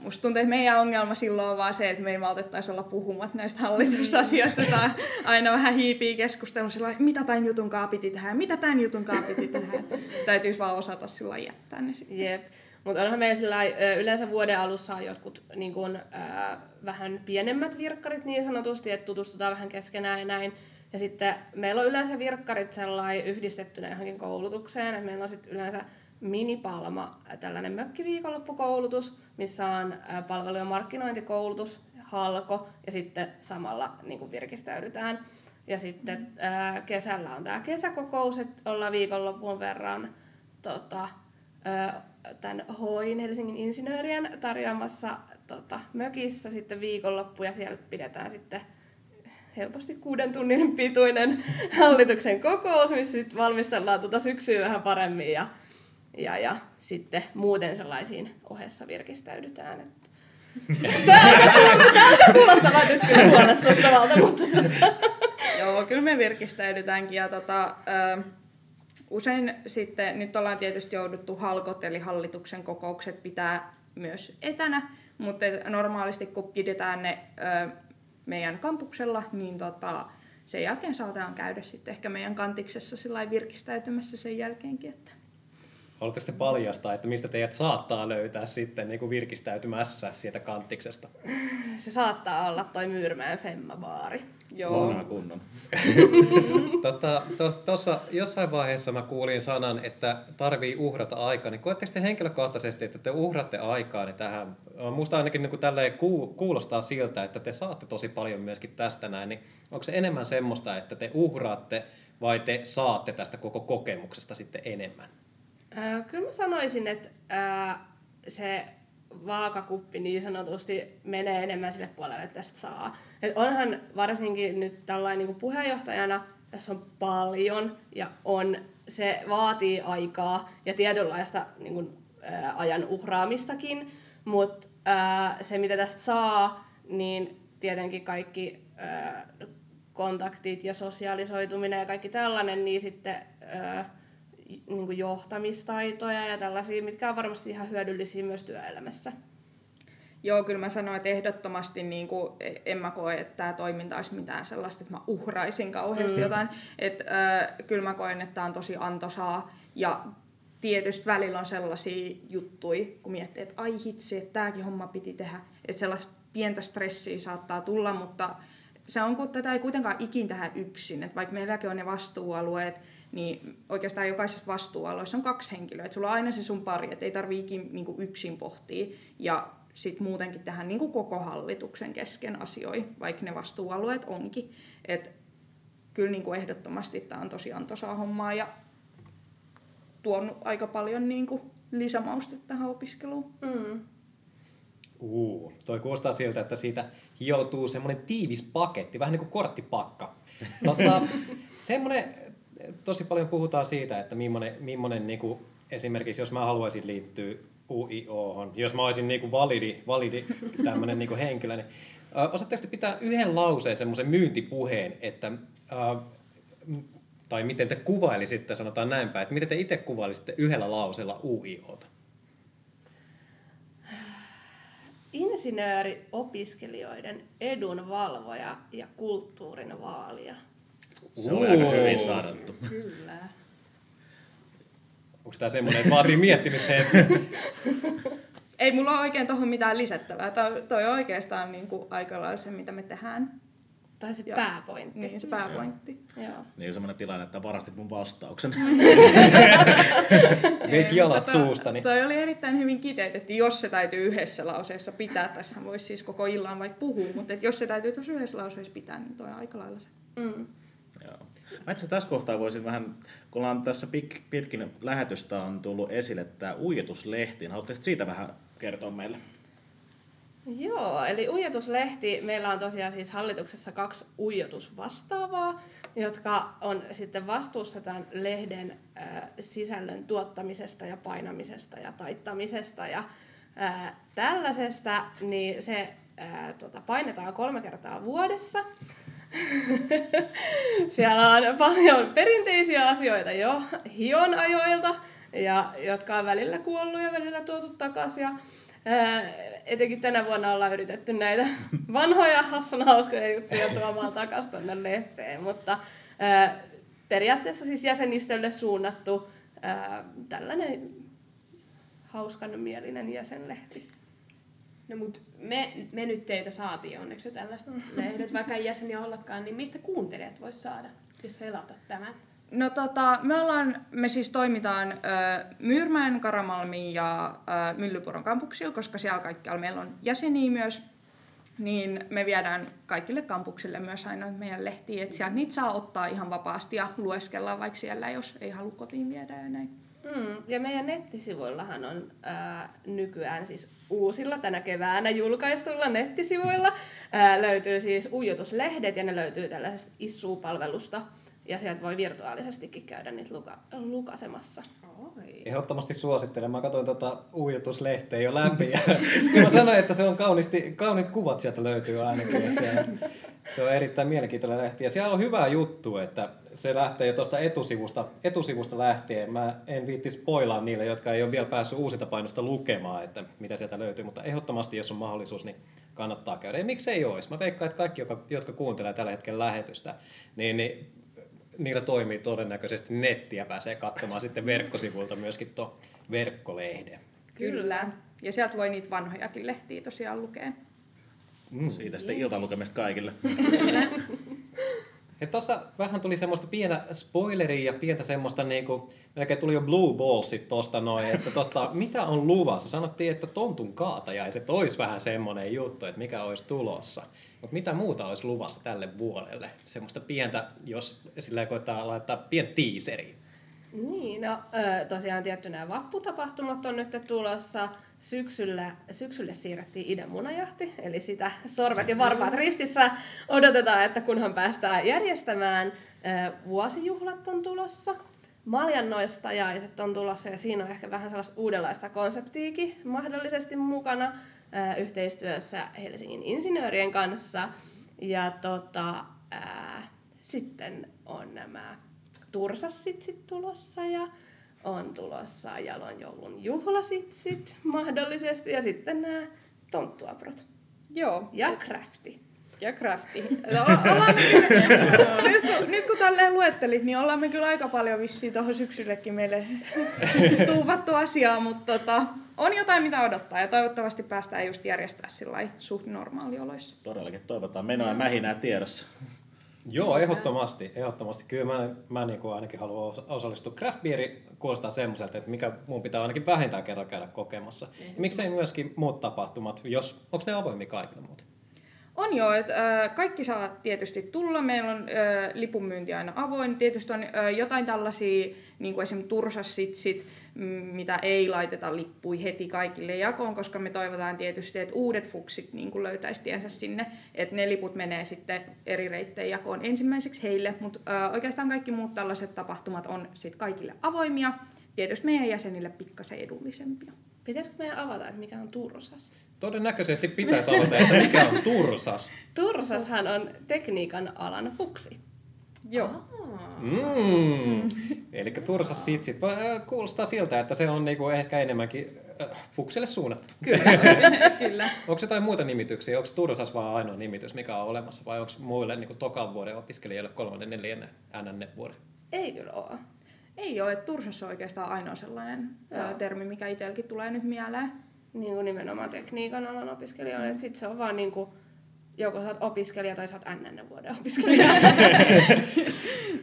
musta tuntuu, että meidän ongelma silloin on vaan se, että me ei maltettaisi olla puhumat näistä hallitusasioista tai aina vähän hiipii keskustelun sillä mitä tämän jutun piti tehdä, mitä tämän jutun piti tehdä. Täytyisi vaan osata sillä jättää ne sitten. Jep. Mutta onhan meillä sillä, yleensä vuoden alussa on jotkut niin kun, äh, vähän pienemmät virkkarit niin sanotusti, että tutustutaan vähän keskenään ja näin. Ja sitten meillä on yleensä virkkarit sellainen yhdistettynä johonkin koulutukseen, että meillä on sitten yleensä Minipalma, tällainen mökkiviikonloppukoulutus, missä on ää, palvelu- ja markkinointikoulutus, halko ja sitten samalla niin kuin virkistäydytään. Ja sitten ää, kesällä on tämä kesäkokous, että ollaan viikonlopun verran tota, tämän HOIN Helsingin insinöörien tarjoamassa tota, mökissä sitten viikonloppu ja siellä pidetään sitten helposti kuuden tunnin pituinen hallituksen kokous, missä sitten valmistellaan tuota syksyä vähän paremmin ja, ja, ja sitten muuten sellaisiin ohessa virkistäydytään. Että Tämä kuulostaa nyt kyllä huolestuttavalta, mutta tota. Joo, kyllä me virkistäydytäänkin ja tota, ö, usein sitten, nyt ollaan tietysti jouduttu halkot eli hallituksen kokoukset pitää myös etänä, mutta normaalisti kun pidetään ne ö, meidän kampuksella, niin tota, sen jälkeen saatetaan käydä sitten ehkä meidän kantiksessa sillä virkistäytymässä sen jälkeenkin. Että. Haluatteko te paljastaa, että mistä teidät saattaa löytää sitten niin kuin virkistäytymässä sieltä kanttiksesta? Se saattaa olla toi Myyrmäen Femma-baari. Joo. Vanha kunnon. Tota, Tuossa jossain vaiheessa mä kuulin sanan, että tarvii uhrata aikaa. Niin koetteko te henkilökohtaisesti, että te uhratte aikaa niin tähän? Musta ainakin niin tälleen kuulostaa siltä, että te saatte tosi paljon myöskin tästä näin. Niin onko se enemmän semmoista, että te uhraatte vai te saatte tästä koko kokemuksesta sitten enemmän? Kyllä mä sanoisin, että äh, se vaakakuppi niin sanotusti menee enemmän sille puolelle, että tästä saa. Et onhan varsinkin nyt tällainen niin puheenjohtajana, tässä on paljon ja on, se vaatii aikaa ja tietynlaista niin kuin, ää, ajan uhraamistakin, mutta se mitä tästä saa, niin tietenkin kaikki ää, kontaktit ja sosiaalisoituminen ja kaikki tällainen, niin sitten ää, niin kuin johtamistaitoja ja tällaisia, mitkä on varmasti ihan hyödyllisiä myös työelämässä. Joo, kyllä mä sanoin, että ehdottomasti niin kuin, en mä koe, että tämä toiminta olisi mitään sellaista, että mä uhraisin kauheasti mm. jotain. Et, äh, kyllä mä koen, että tämä on tosi antoisaa ja tietysti välillä on sellaisia juttuja, kun miettii, että ai hitsi, että tämäkin homma piti tehdä. Että sellaista pientä stressiä saattaa tulla, mutta se on, kun tätä ei kuitenkaan ikin tehdä yksin. Että vaikka meilläkin on ne vastuualueet, niin oikeastaan jokaisessa vastuualoissa on kaksi henkilöä. Et sulla on aina se sun pari, että ei tarvitse ikin niin yksin pohtia. Ja sitten muutenkin tähän niin kuin koko hallituksen kesken asioihin, vaikka ne vastuualueet onkin. Et kyllä niin kuin ehdottomasti tämä on tosi antoisaa hommaa ja tuonut aika paljon niin kuin lisämaustetta tähän opiskeluun. Mm. Uh, toi kuulostaa siltä, että siitä hioutuu semmoinen tiivis paketti, vähän niin kuin korttipakka. Tota, semmoinen, tosi paljon puhutaan siitä, että millainen, millainen niin kuin, esimerkiksi jos mä haluaisin liittyä UIO, jos mä olisin niin kuin validi, validi tämmöinen niin henkilö, niin osaatteko pitää yhden lauseen semmoisen myyntipuheen, että äh, tai miten te kuvailisitte, sanotaan näinpä, että miten te itse kuvailisitte yhdellä lauseella UIOta? Insinööri, opiskelijoiden edunvalvoja ja kulttuurin vaalija. Se oli aika hyvin sanottu. Kyllä. Onko tämä semmoinen, että vaatii miettimistä Ei mulla ole oikein tuohon mitään lisättävää. Toi, toi on oikeastaan niin kuin aika lailla se, mitä me tehdään. Tai se pääpointti. Niin, se pääpointti. Joo. Niin semmoinen tilanne, että varastit mun vastauksen. Veit jalat suusta. Niin. Toi oli erittäin hyvin kiteytetty, jos se täytyy yhdessä lauseessa pitää. Tässähän voisi siis koko illan vaikka puhua, mutta jos se täytyy tuossa yhdessä lauseessa pitää, niin toi on aika lailla se. Mm. Joo. Mä itse tässä kohtaa voisin vähän, kun ollaan tässä pitkin lähetystä on tullut esille tämä uijetuslehti, haluatteko siitä vähän kertoa meille? Joo, eli uijotuslehti, meillä on tosiaan siis hallituksessa kaksi uijotusvastaavaa, jotka on sitten vastuussa tämän lehden äh, sisällön tuottamisesta ja painamisesta ja taittamisesta ja äh, tällaisesta, niin se äh, tota, painetaan kolme kertaa vuodessa. Siellä on paljon perinteisiä asioita jo hionajoilta, ja, jotka on välillä kuollut ja välillä tuotu takaisin. Ja etenkin tänä vuonna ollaan yritetty näitä vanhoja hassun hauskoja juttuja tuomaan takaisin tuonne lehteen, mutta periaatteessa siis jäsenistölle suunnattu tällainen hauskan mielinen jäsenlehti. No mut me, me nyt teitä saatiin onneksi tällaista lehdet, vaikka ei jäseniä ollakaan, niin mistä kuuntelijat vois saada, jos sä elatat tämän? No tota, me, ollaan, me siis toimitaan ö, Myyrmäen, Karamalmin ja ö, Myllypuron kampuksilla, koska siellä kaikkialla meillä on jäseniä myös. Niin me viedään kaikille kampuksille myös aina meidän lehtiä, että sieltä niitä saa ottaa ihan vapaasti ja lueskella vaikka siellä, jos ei halua kotiin viedä ja näin. Mm, ja meidän nettisivuillahan on ää, nykyään siis uusilla tänä keväänä julkaistulla nettisivuilla ää, löytyy siis uijotuslehdet ja ne löytyy tällaisesta Issuu-palvelusta. Ja sieltä voi virtuaalisestikin käydä niitä luka, lukasemassa. Oi. Ehdottomasti suosittelen. Mä katsoin tota uijotuslehteä jo läpi ja, ja mä sanoin, että se on kauniisti, kauniit kuvat sieltä löytyy ainakin. Että se, se, on erittäin mielenkiintoinen lehti. Ja siellä on hyvä juttu, että se lähtee jo tuosta etusivusta, etusivusta lähtien. Mä en viitti spoilaa niille, jotka ei ole vielä päässyt uusinta painosta lukemaan, että mitä sieltä löytyy. Mutta ehdottomasti, jos on mahdollisuus, niin kannattaa käydä. Ja miksei olisi? Mä veikkaan, että kaikki, jotka, jotka kuuntelee tällä hetkellä lähetystä, niin, niin niillä toimii todennäköisesti nettiä, pääsee katsomaan sitten verkkosivulta myöskin tuo verkkolehden. Kyllä. Ja sieltä voi niitä vanhojakin lehtiä tosiaan lukea. Mm. Siitä sitten iltalukemista kaikille. Ja tuossa vähän tuli semmoista pienä spoileria ja pientä semmoista niinku, melkein tuli jo blue ballsit tosta noin, että tota, mitä on luvassa? Sanottiin, että tontun kaatajaiset olisi vähän semmoinen juttu, että mikä olisi tulossa. Mutta mitä muuta olisi luvassa tälle vuodelle? Semmoista pientä, jos sillä koittaa laittaa pien tiiseri. Niin, no tosiaan tietty nämä vapputapahtumat on nyt tulossa. Syksyllä, syksylle siirrettiin Idän munajahti, eli sitä sormet ja varpaat ristissä odotetaan, että kunhan päästään järjestämään. Vuosijuhlat on tulossa. Maljannoistajaiset on tulossa ja siinä on ehkä vähän sellaista uudenlaista konseptiikin mahdollisesti mukana yhteistyössä Helsingin insinöörien kanssa. Ja tota, ää, sitten on nämä tursasitsit tulossa ja on tulossa jalon joulun juhlasitsit mahdollisesti ja sitten nämä tonttuaprot Joo. ja crafti. Ja crafti. No, ollaan nyt, kun, nyt kun tälleen luettelit, niin ollaan me kyllä aika paljon vissiin tuohon syksyllekin meille tuuvattu asiaa, mutta tota, on jotain mitä odottaa ja toivottavasti päästään just järjestää sillä lailla suht normaalioloissa. Todellakin toivotaan menoa ja mähinää tiedossa. Joo, ehdottomasti. ehdottomasti. Kyllä mä, mä niin kuin ainakin haluan osa- osallistua. Craft beeri kuulostaa semmoiselta, että mikä mun pitää ainakin vähintään kerran käydä kokemassa. Ja miksei myöskin muut tapahtumat, jos, onko ne avoimia kaikille muuten? On joo, että äh, kaikki saa tietysti tulla. Meillä on äh, lipunmyynti aina avoin. Tietysti on äh, jotain tällaisia, niin kuin esimerkiksi tursassitsit, mitä ei laiteta lippui heti kaikille jakoon, koska me toivotaan tietysti, että uudet fuksit niin kuin löytäisi tiensä sinne. Että ne liput menee sitten eri reittejä jakoon ensimmäiseksi heille, mutta oikeastaan kaikki muut tällaiset tapahtumat on sitten kaikille avoimia. Tietysti meidän jäsenille pikkasen edullisempia. Pitäisikö meidän avata, että mikä on tursas? Todennäköisesti pitäisi aloittaa, että mikä on tursas. Tursashan on tekniikan alan fuksi. Joo. Mm. Eli tursas sitsit. Va- äh, Kuulostaa siltä, että se on niinku ehkä enemmänkin äh, fuksille suunnattu. Kyllä. Kyllä. Onko jotain muita nimityksiä? Onko tursas vaan ainoa nimitys, mikä on olemassa? Vai onko muille niin tokan vuoden opiskelijoille kolmannen, neljännen, NN vuoden? Ei kyllä ole. Ei ole, että tursas on oikeastaan ainoa sellainen Joo. termi, mikä itselläkin tulee nyt mieleen. Niin kuin nimenomaan tekniikan alan opiskelijoille. Mm. Sitten se on vaan niin kuin, joko sä oot opiskelija tai sä oot NN vuoden opiskelija.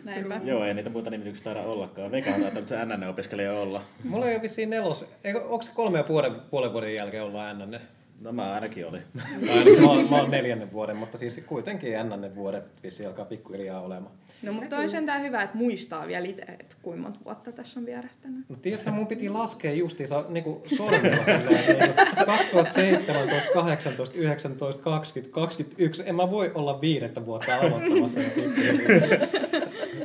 Näinpä. Joo, ei niitä muita nimityksiä taida ollakaan. Veikkaan taitaa se NN-opiskelija olla. Mulla ei ole vissiin nelos... Eikö, onko se kolme ja puolen, puolen vuoden jälkeen olla NN? No mä ainakin oli. Tai ainakin mä, oon- mä oon neljännen vuoden, mutta siis kuitenkin NN vuoden vissiin alkaa pikkuhiljaa olemaan. No mutta on sentään hyvä, että muistaa vielä itse, että kuinka monta vuotta tässä on vierähtänyt. No tiedätkö, mun piti laskea justiinsa niin sormella silleen, niin 2017, 18, 19, 20, 21. En mä voi olla viidettä vuotta aloittamassa.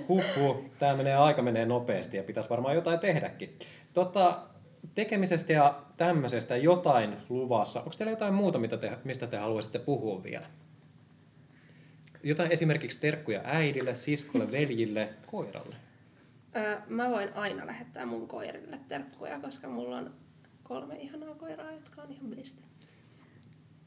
Huhhuh, tää menee, aika menee nopeasti ja pitäisi varmaan jotain tehdäkin. Tota, tekemisestä ja tämmöisestä jotain luvassa. Onko teillä jotain muuta, mitä te, mistä te haluaisitte puhua vielä? Jotain esimerkiksi terkkuja äidille, siskolle, veljille, koiralle. Öö, mä voin aina lähettää mun koirille terkkuja, koska mulla on kolme ihanaa koiraa, jotka on ihan bliste.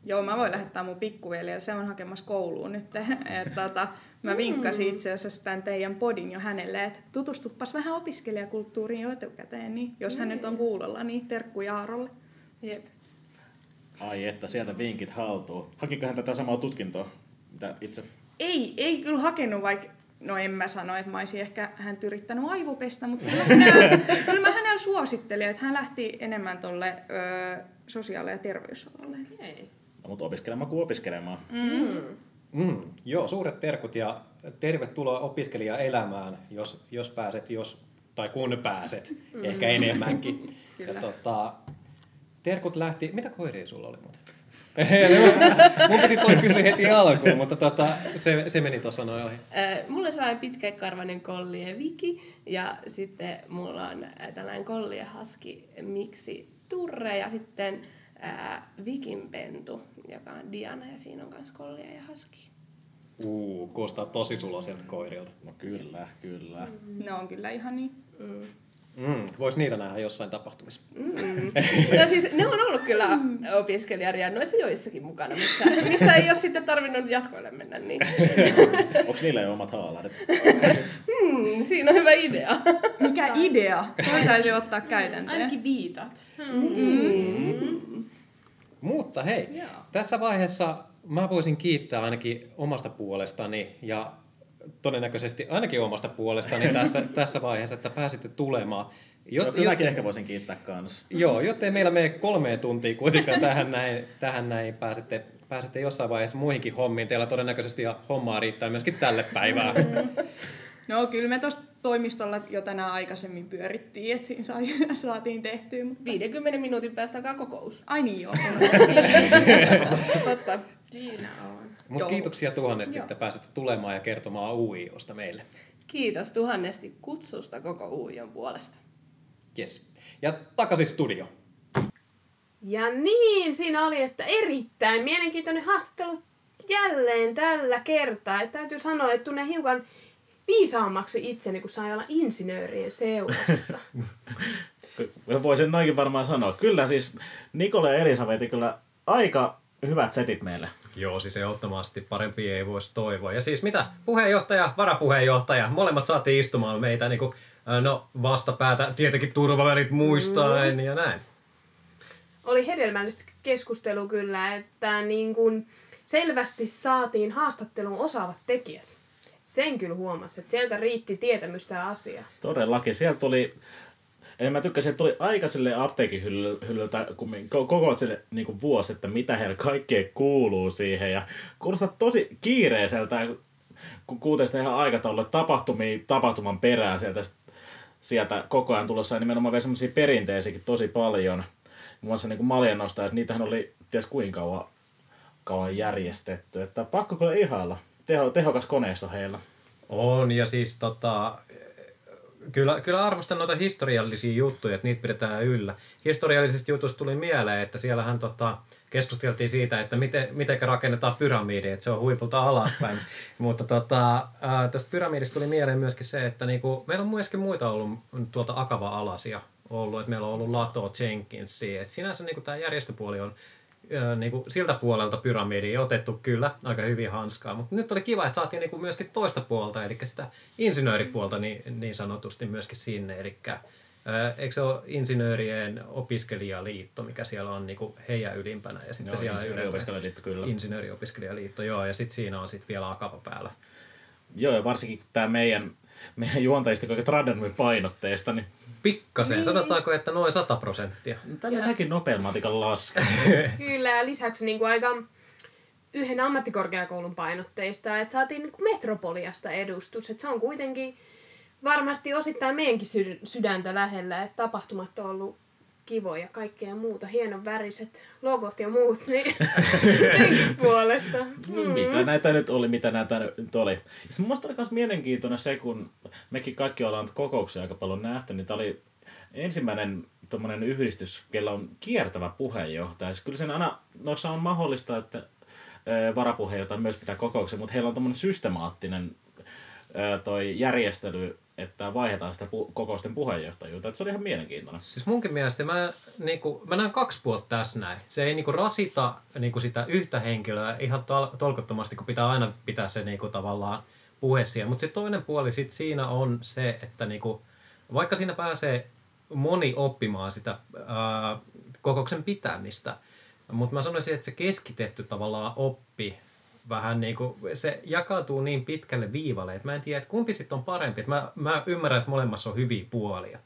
Joo, mä voin lähettää mun pikkuveli ja se on hakemassa kouluun nyt. Et, tota, mä vinkkasin itse asiassa tämän teidän podin jo hänelle, että tutustuppas vähän opiskelijakulttuuriin jo etukäteen, niin jos hän nyt on kuulolla, niin terkkuja Aarolle. Jep. Ai että, sieltä vinkit haltuun. Hakiko hän tätä samaa tutkintoa, mitä itse? Ei, ei kyllä hakenut, vaikka no en mä sano, että mä olisin ehkä hän yrittänyt aivopestä, mutta kyllä mä hänellä, kyllä mä hänellä suosittelin, että hän lähti enemmän tolle ö, sosiaali- ja terveysalalle. Ei. Mutta opiskelemaan kuin opiskelemaan. Mm, joo, suuret terkut ja tervetuloa opiskelijaelämään, jos, jos pääset, jos, tai kun pääset, mm. ehkä enemmänkin. ja tota, terkut lähti, mitä koiria sulla oli muuten? Mun piti toi kysyä heti alkuun, mutta tota, se, se meni tuossa noin ohi. Mulla on sellainen pitkäkarvainen kollie Viki ja sitten mulla on tällainen kollie haski miksi Turre ja sitten äh, Vikin pentu, joka on Diana ja siinä on myös kollie ja haski. Uu, kuulostaa tosi suloisilta koirilta. No kyllä, kyllä. Ne on kyllä ihan niin. Mm, vois niitä nähdä jossain tapahtumissa. Mm. No siis ne on ollut kyllä opiskelijariennoissa joissakin mukana, missä, missä ei ole sitten tarvinnut jatkoille mennä. Niin. Onko niillä jo omat haalarit? Hmm, siinä on hyvä idea. Mikä idea? Toi täytyy ottaa käytäntöön. Ainakin viitat. Mutta hei, Joo. tässä vaiheessa mä voisin kiittää ainakin omasta puolestani ja todennäköisesti ainakin omasta puolestani tässä, tässä vaiheessa, että pääsitte tulemaan. Joo, kyllä mäkin ehkä voisin kiittää kanssa. Joo, jottei meillä mene kolme tuntia kuitenkaan tähän näin, tähän näin pääsette, pääsette jossain vaiheessa muihinkin hommiin. Teillä todennäköisesti ja hommaa riittää myöskin tälle päivään. No kyllä me tuossa toimistolla jo tänään aikaisemmin pyörittiin, että siinä sai- saatiin tehtyä. Mutta... 50 minuutin päästä alkaa kokous. Ai niin joo. Totta. Siinä on. Joo. kiitoksia tuhannesti, Joo. että pääsette tulemaan ja kertomaan UIOsta meille. Kiitos tuhannesti kutsusta koko Uujon puolesta. Yes. Ja takaisin studio. Ja niin, siinä oli, että erittäin mielenkiintoinen haastattelu jälleen tällä kertaa. Et täytyy sanoa, että tunnen hiukan viisaammaksi itseni, kun sai olla insinöörien seurassa. Ky- Voisin noinkin varmaan sanoa. Kyllä siis Nikola ja Elisabeth kyllä aika hyvät setit meille. Joo, siis ehdottomasti parempi ei voisi toivoa. Ja siis mitä? Puheenjohtaja, varapuheenjohtaja, molemmat saatiin istumaan meitä niin kuin, no vastapäätä, tietenkin turvavälit muistaen mm. ja näin. oli hedelmällistä keskustelua kyllä, että niin kun selvästi saatiin haastatteluun osaavat tekijät. Sen kyllä huomasi, että sieltä riitti tietämystä asiaa. Todellakin. Sieltä tuli, en mä tykkää, sieltä tuli aika sille apteekin hyllyltä, koko sille niin kuin vuosi, että mitä heillä kaikkea kuuluu siihen. Ja kuulostaa tosi kiireiseltä, kun kuuntelee sitä ihan aikataulua, että tapahtumia tapahtuman perään sieltä, sieltä koko ajan tulossa ja nimenomaan vielä semmoisia perinteisiäkin tosi paljon. Muun muassa niin maljennosta, että niitähän oli ties kuinka kauan, kauan järjestetty. Että pakko kyllä ihailla. Teho, tehokas koneisto heillä. On, ja siis tota, kyllä, kyllä arvostan noita historiallisia juttuja, että niitä pidetään yllä. Historiallisista jutuista tuli mieleen, että siellähän tota, keskusteltiin siitä, että miten, miten rakennetaan pyramidi, että se on huipulta alaspäin. Mutta tota, ää, tästä pyramidista tuli mieleen myöskin se, että niinku, meillä on myöskin muita ollut tuolta Akava-alasia ollut, että meillä on ollut Lato Jenkinsia. Et sinänsä niinku tämä järjestöpuoli on ö, niinku, siltä puolelta pyramidia otettu kyllä aika hyvin hanskaa, mutta nyt oli kiva, että saatiin niinku myöskin toista puolta, eli sitä insinööripuolta niin, niin sanotusti myöskin sinne, eli eikö se ole insinöörien opiskelijaliitto, mikä siellä on niinku heidän ylimpänä, ja sitten Joo, siellä insinööriopiskelijaliitto, kyllä. insinööriopiskelijaliitto, joo, ja sitten siinä on sitten vielä akava päällä. Joo, ja varsinkin tämä meidän, meidän juontajista kaiken Tradenumin painotteista, niin Pikkasen, niin. sanotaanko, että noin 100 prosenttia. tällä näkin nopean matikan laske. Kyllä, ja lisäksi niin kuin aika yhden ammattikorkeakoulun painotteista, että saatiin niin kuin Metropoliasta edustus. Että se on kuitenkin varmasti osittain meidänkin sy- sydäntä lähellä, että tapahtumat on ollut kivoja, kaikkea muuta, hienon väriset logot ja muut, niin senkin puolesta. Mm. Mitä näitä nyt oli, mitä näitä nyt oli. Ja mun mielestä oli myös mielenkiintoinen se, kun mekin kaikki ollaan kokouksia aika paljon nähty, niin tämä oli ensimmäinen tommonen yhdistys, jolla on kiertävä puheenjohtaja. Siis kyllä sen aina, noissa on mahdollista, että varapuheenjohtaja myös pitää kokouksen, mutta heillä on tämmöinen systemaattinen toi järjestely, että vaihdetaan sitä pu- kokousten puheenjohtajuutta. Että se oli ihan mielenkiintoinen. Siis munkin mielestä mä, niinku, mä näen kaksi puolta tässä näin. Se ei niinku rasita niinku sitä yhtä henkilöä ihan tol- tolkottomasti, kun pitää aina pitää se niinku, tavallaan puhe siellä. Mutta sitten toinen puoli sit siinä on se, että niinku, vaikka siinä pääsee moni oppimaan sitä ää, kokouksen pitämistä, mutta mä sanoisin, että se keskitetty tavallaan oppi vähän niin kuin, se jakautuu niin pitkälle viivalle, että mä en tiedä, että kumpi sitten on parempi. Että mä, mä ymmärrän, että molemmassa on hyviä puolia.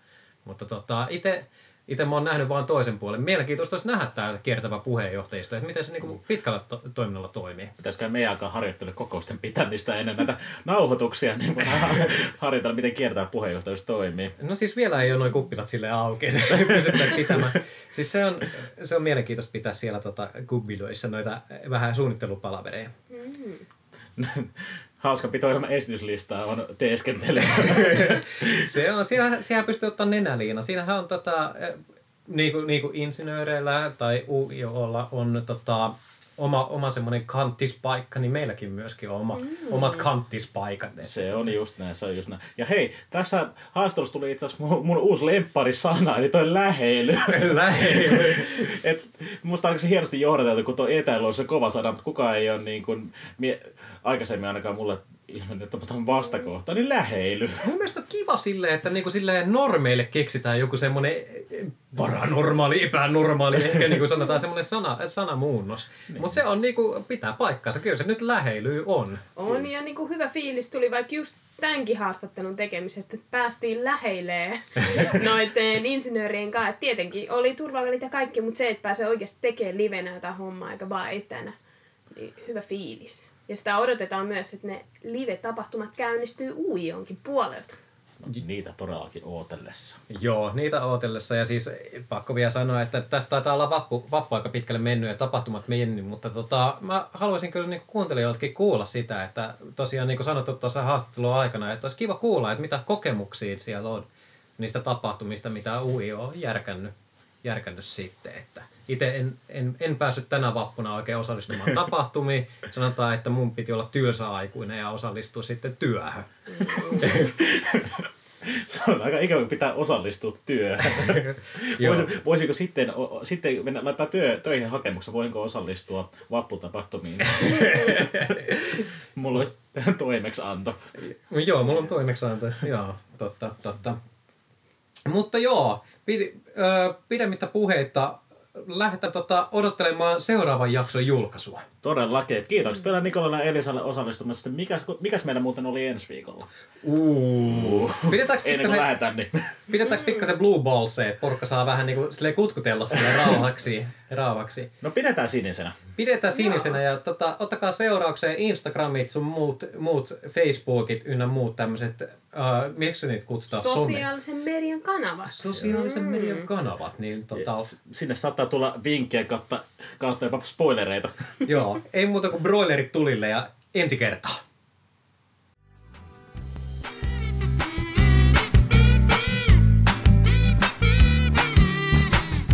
Mutta tota, itse itse mä oon nähnyt vain toisen puolen. Mielenkiintoista olisi nähdä tämä kiertävä puheenjohtajisto, että miten se niinku pitkällä to- toiminnalla toimii. Pitäisikö meidän alkaa harjoittele kokousten pitämistä ennen näitä nauhoituksia, niin voidaan harjoitella, miten kiertää puheenjohtajuus toimii. No siis vielä ei ole noin kuppilat sille auki, että pitämään. Siis se on, se on mielenkiintoista pitää siellä tota, kubbiloissa noita vähän suunnittelupalavereja. Hauska pitoilman esityslistaa on teeskentely. se on, siellä, siellä pystyy ottaa nenäliina. Siinähän on tota, eh, niin kuin, niin kuin insinööreillä tai UIOlla on tota, oma, oma semmoinen kanttispaikka, niin meilläkin myöskin on oma, mm. omat kanttispaikat. Se on just näin, se on just näin. Ja hei, tässä haastattelussa tuli itse asiassa mun, mun uusi lempparisana, eli toi läheily. läheily. Et, musta on se hienosti johdateltu, kun tuo etäily on se kova sana, mutta kukaan ei ole niin kuin, mie, aikaisemmin ainakaan mulle ilmennyt tämmöistä vastakohtaa, niin läheily. Mun mielestä on kiva silleen, että niinku silleen normeille keksitään joku semmoinen paranormaali, epänormaali, ehkä niinku sanotaan semmoinen sana, sanamuunnos. Niin. Mutta se on niinku, pitää paikkaansa. Kyllä se nyt läheily on. On ja niinku hyvä fiilis tuli vaikka just tämänkin haastattelun tekemisestä, että päästiin läheilee noiden insinöörien kanssa. Et tietenkin oli turvavälit ja kaikki, mutta se, että pääsee oikeasti tekemään livenä jotain hommaa eikä vaan etänä, niin hyvä fiilis. Ja sitä odotetaan myös, että ne live-tapahtumat käynnistyy uionkin puolelta. Niitä todellakin ootellessa. Joo, niitä ootellessa. Ja siis pakko vielä sanoa, että tästä taitaa olla vappu, vappu aika pitkälle mennyt ja tapahtumat mennyt, mutta tota, mä haluaisin kyllä niin kuuntelijoiltakin kuulla sitä, että tosiaan niin kuin sanottu tuossa haastattelun aikana, että olisi kiva kuulla, että mitä kokemuksia siellä on niistä tapahtumista, mitä UI on järkännyt, järkännyt sitten. Että itse en, en, en päässyt tänä vappuna oikein osallistumaan tapahtumiin. Sanotaan, että mun piti olla työssä aikuinen ja osallistua sitten työhön. Se on aika ikävä, pitää osallistua työhön. Voisi, voisiko sitten, sitten mennä, laittaa työ, töihin hakemuksen, voinko osallistua vapputapahtumiin? mulla olisi toimeksianto. Joo, mulla on toimeksianto. Joo, totta, totta. Mutta joo, ö, pidemmittä puheita lähdetään tota, odottelemaan seuraavan jakson julkaisua. Todellakin. Kiitoksia vielä Nikolalle ja Elisalle osallistumisesta. Mikäs, mikäs meillä muuten oli ensi viikolla? Uh. Pidetäänkö Ennen kuin lähdetään, niin... Pidetäänkö pikkasen blue balls, että porukka saa vähän niinku kutkutella sille rauhaksi, rauhaksi? No pidetään sinisenä. Pidetään sinisenä ja tota, ottakaa seuraukseen Instagramit, sun muut, muut Facebookit ynnä muut tämmöiset, uh, miksi niitä kutsutaan? Sosiaalisen Some. median kanavat. Sosiaalisen mm. median kanavat. Niin, tota... Sinne saattaa tulla vinkkejä kautta, kautta jopa spoilereita. Joo, ei muuta kuin broilerit tulille ja ensi kertaa.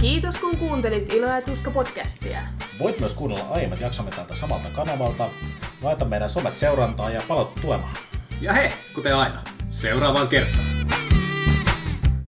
Kiitos kun kuuntelit Ilo ja Tuska podcastia. Voit myös kuunnella aiemmat jaksomme tältä samalta kanavalta. Laita meidän somet seurantaa ja palautu tulemaan. Ja he, kuten aina, seuraavaan kertaan.